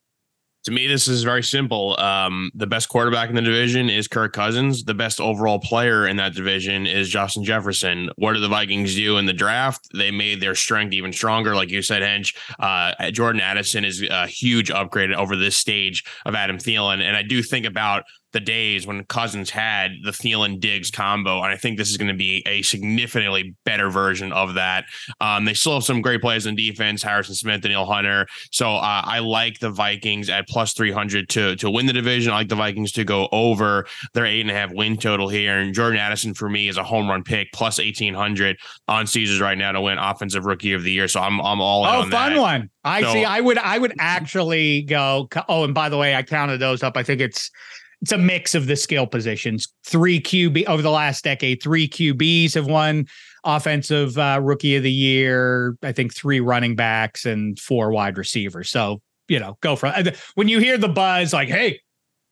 To me, this is very simple. Um, the best quarterback in the division is Kirk Cousins. The best overall player in that division is Justin Jefferson. What did the Vikings do in the draft? They made their strength even stronger. Like you said, Hench, uh, Jordan Addison is a huge upgrade over this stage of Adam Thielen. And I do think about the days when Cousins had the Thielen Diggs combo, and I think this is going to be a significantly better version of that. Um, they still have some great players in defense, Harrison Smith, Danielle Hunter. So uh, I like the Vikings at plus three hundred to to win the division. I like the Vikings to go over their eight and a half win total here. And Jordan Addison for me is a home run pick plus eighteen hundred on Caesars right now to win Offensive Rookie of the Year. So I'm I'm all oh on fun that. one. I So- see. I would I would actually go. Oh, and by the way, I counted those up. I think it's it's a mix of the skill positions. Three QB over the last decade, three QBs have won offensive uh, rookie of the year. I think three running backs and four wide receivers. So you know, go for it. When you hear the buzz, like, hey.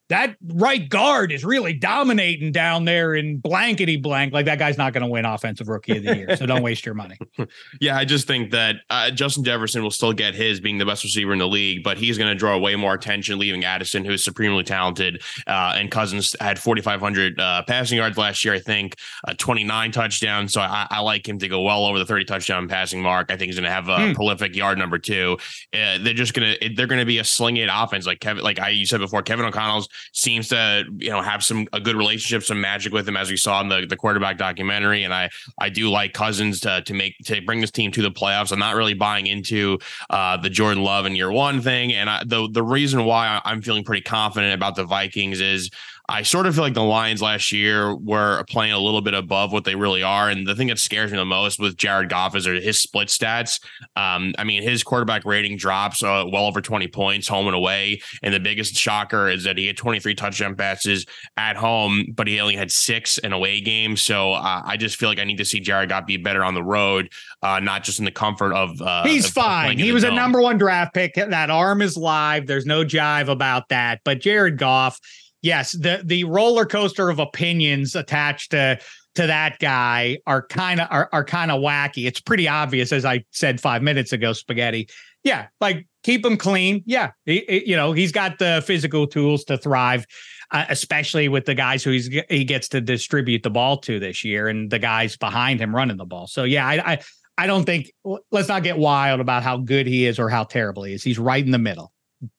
That right guard is really dominating down there in blankety blank. Like that guy's not going to win offensive rookie of the year. So don't waste your money. Yeah, I just think that uh, Justin Jefferson will still get his being the best receiver in the league, but he's going to draw way more attention, leaving Addison, who's supremely talented. Uh, and Cousins had 4,500 uh, passing yards last year, I think, uh, 29 touchdowns. So I, I like him to go well over the 30 touchdown passing mark. I think he's going to have a Hmm. prolific yard number two. Uh, they're just going to they're going to be a sling it offense, like Kevin, like I you said before. Kevin O'Connell's seems to you know have some a good relationship, some magic with him, as we saw in the the quarterback documentary. And I I do like Cousins to to make to bring this team to the playoffs. I'm not really buying into uh, the Jordan Love in year one thing. And I, the the reason why I'm feeling pretty confident about the Vikings is I sort of feel like the Lions last year were playing a little bit above what they really are. And the thing that scares me the most with Jared Goff is his split stats. Um, I mean, his quarterback rating drops uh, well over 20 points home and away. And the biggest shocker is that he had 23 touchdown passes at home, but he only had six in away games. So uh, I just feel like I need to see Jared Goff be better on the road, uh, not just in the comfort of. Uh, He's of fine. He was a number one draft pick. That arm is live. There's no jive about that. But Jared Goff, yes, the the roller coaster of opinions attached to to that guy are kind of are, are kind of wacky. It's pretty obvious, as I said five minutes ago, spaghetti. Yeah, like keep him clean. Yeah, he- he- you know he's got the physical tools to thrive, uh, especially with the guys who he's he gets to distribute the ball to this year, and the guys behind him running the ball. So yeah, I, I I don't think let's not get wild about how good he is or how terrible he is. He's right in the middle.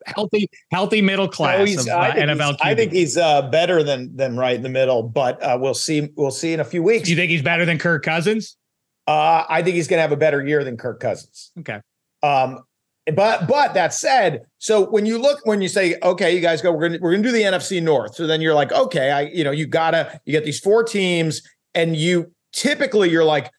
Healthy, healthy middle class No, of uh, I think NFL. he's, I think he's uh, better than than right in the middle, but uh, we'll see. We'll see in a few weeks. Do you think he's better than Kirk Cousins? Uh, I think he's going to have a better year than Kirk Cousins. Okay. Um, but but that said, so when you look when you say, okay, you guys go, we're gonna we're gonna do the NFC North. So then you're like, okay, I you know you gotta you get these four teams, and you typically you're like,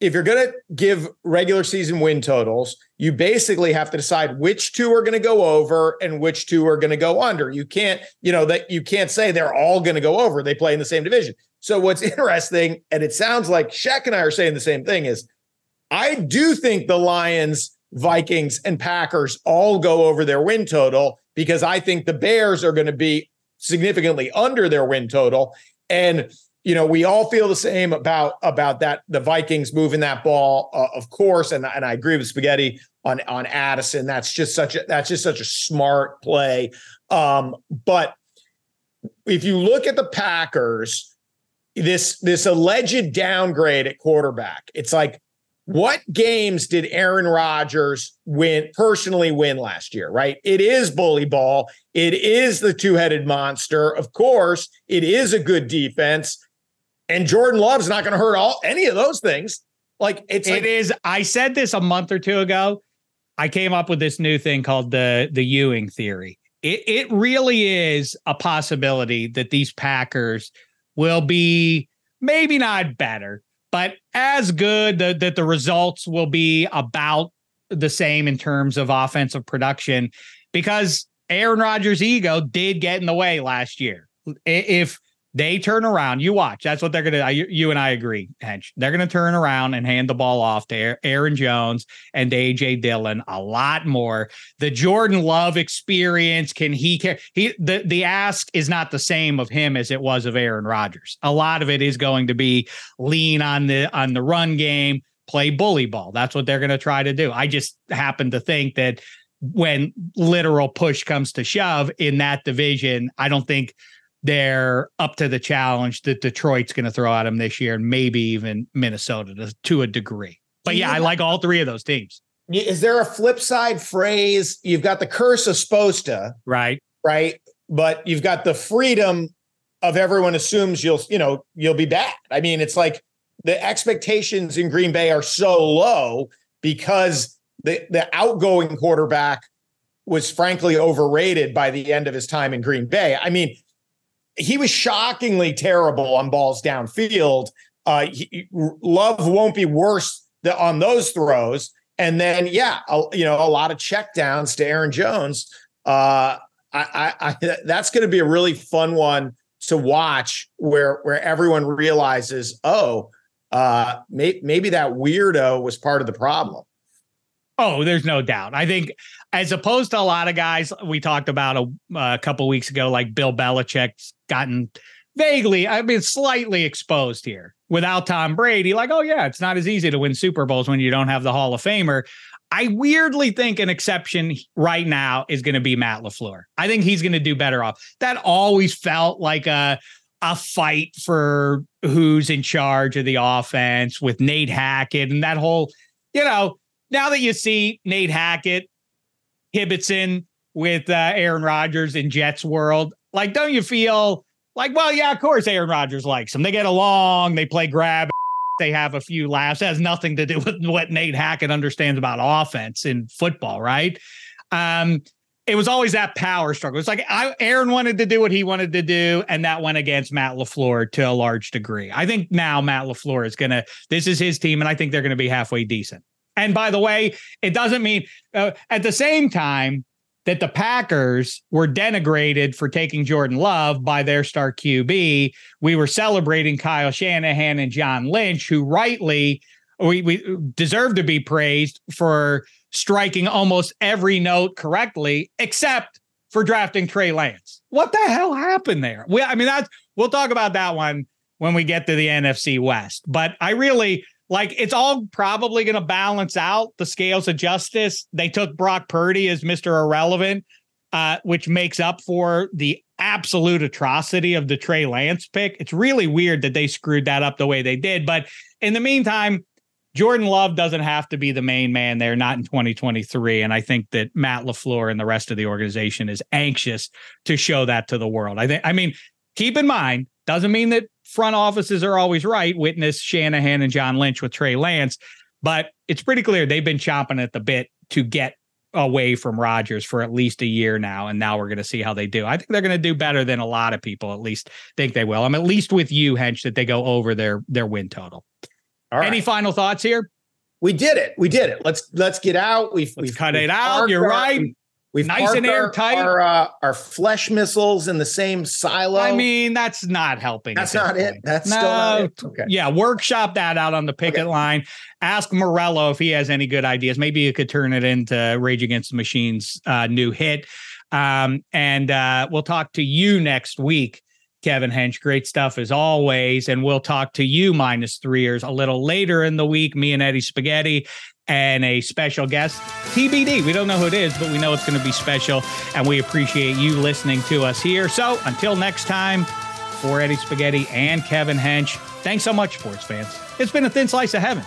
if you're gonna give regular season win totals, you basically have to decide which two are gonna go over and which two are gonna go under. You can't you know that you can't say they're all gonna go over. They play in the same division. So what's interesting, and it sounds like Shek and I are saying the same thing, is I do think the Lions, Vikings, and Packers all go over their win total because I think the Bears are going to be significantly under their win total. And you know, we all feel the same about about that. The Vikings moving that ball, uh, of course, and and I agree with Spaghetti on on Addison. That's just such a that's just such a smart play. Um, but if you look at the Packers, this this alleged downgrade at quarterback, it's like what games did Aaron Rodgers win personally win last year, right? It is bully ball. It is the two-headed monster. Of course, it is a good defense. And Jordan Love's not going to hurt all any of those things. Like it's It like is. I said this a month or two ago. I came up with this new thing called the the Ewing theory. It it really is a possibility that these Packers will be maybe not better, but as good. That that the results will be about the same in terms of offensive production because Aaron Rodgers' ego did get in the way last year. If they turn around, you watch. That's what they're going to. You and I agree, Hench. They're going to turn around and hand the ball off to Aaron Jones and AJ Dillon a lot more. The Jordan Love experience can he can he the the ask is not the same of him as it was of Aaron Rodgers. A lot of it is going to be lean on the on the run game, play bully ball. That's what they're going to try to do. I just happen to think that when literal push comes to shove in that division, I don't think they're up to the challenge that Detroit's going to throw at them this year, and maybe even Minnesota to, to a degree. But yeah, I like all three of those teams. Is there a flip side phrase? You've got the curse of supposed to, right? Right. But you've got the freedom of everyone assumes you'll, you know, you'll be bad. I mean, it's like the expectations in Green Bay are so low because the the outgoing quarterback was frankly overrated by the end of his time in Green Bay. I mean, he was shockingly terrible on balls downfield. Uh, he, Love won't be worse on those throws. And then, yeah, a, you know, a lot of checkdowns to Aaron Jones. Uh, I, I, I that's going to be a really fun one to watch, where where everyone realizes, oh, uh, may, maybe that weirdo was part of the problem. Oh, there's no doubt. I think as opposed to a lot of guys we talked about a, a couple weeks ago, like Bill Belichick's gotten vaguely, I mean, slightly exposed here without Tom Brady. Like, oh yeah, it's not as easy to win Super Bowls when you don't have the Hall of Famer. I weirdly think an exception right now is going to be Matt LaFleur. I think he's going to do better off. That always felt like a a fight for who's in charge of the offense with Nate Hackett and that whole, you know, now that you see Nate Hackett, Hibbetson with uh, Aaron Rodgers in Jets world, like, don't you feel like, well, yeah, of course Aaron Rodgers likes him. They get along, they play grab, they have a few laughs. It has nothing to do with what Nate Hackett understands about offense in football, right? Um, it was always that power struggle. It's like I, Aaron wanted to do what he wanted to do, and that went against Matt LaFleur to a large degree. I think now Matt LaFleur is going to, this is his team, and I think they're going to be halfway decent. And by the way, it doesn't mean uh, at the same time that the Packers were denigrated for taking Jordan Love by their star QB. We were celebrating Kyle Shanahan and John Lynch, who rightly we, we deserve to be praised for striking almost every note correctly, except for drafting Trey Lance. What the hell happened there? We, I mean, that's we'll talk about that one when we get to the NFC West. But I really like it's all probably going to balance out the scales of justice. They took Brock Purdy as Mr. Irrelevant, uh, which makes up for the absolute atrocity of the Trey Lance pick. It's really weird that they screwed that up the way they did. But in the meantime, Jordan Love doesn't have to be the main man there, not in 2023. And I think that Matt LaFleur and the rest of the organization is anxious to show that to the world. I think, I mean, keep in mind, doesn't mean that front offices are always right. Witness Shanahan and John Lynch with Trey Lance. But it's pretty clear they've been chomping at the bit to get away from Rodgers for at least a year now. And now we're going to see how they do. I think they're going to do better than a lot of people at least think they will. I'm at least with you, Hench, that they go over their their win total. Any final thoughts here? We did it. We did it. Let's let's get out. We've, let's we've cut it out. You're right. We, We've nice and airtight. Our, uh, our flesh missiles in the same silo. I mean, that's not helping. That's not point. it. That's no, still not it. Okay. Yeah, workshop that out on the picket okay. line. Ask Morello if he has any good ideas. Maybe you could turn it into Rage Against the Machine's uh, new hit. Um, and uh, we'll talk to you next week. Kevin Hench, great stuff as always. And we'll talk to you, minus three years, a little later in the week. Me and Eddie Spaghetti and a special guest, TBD. We don't know who it is, but we know it's going to be special. And we appreciate you listening to us here. So until next time, for Eddie Spaghetti and Kevin Hench, thanks so much, sports fans. It's been a thin slice of heaven.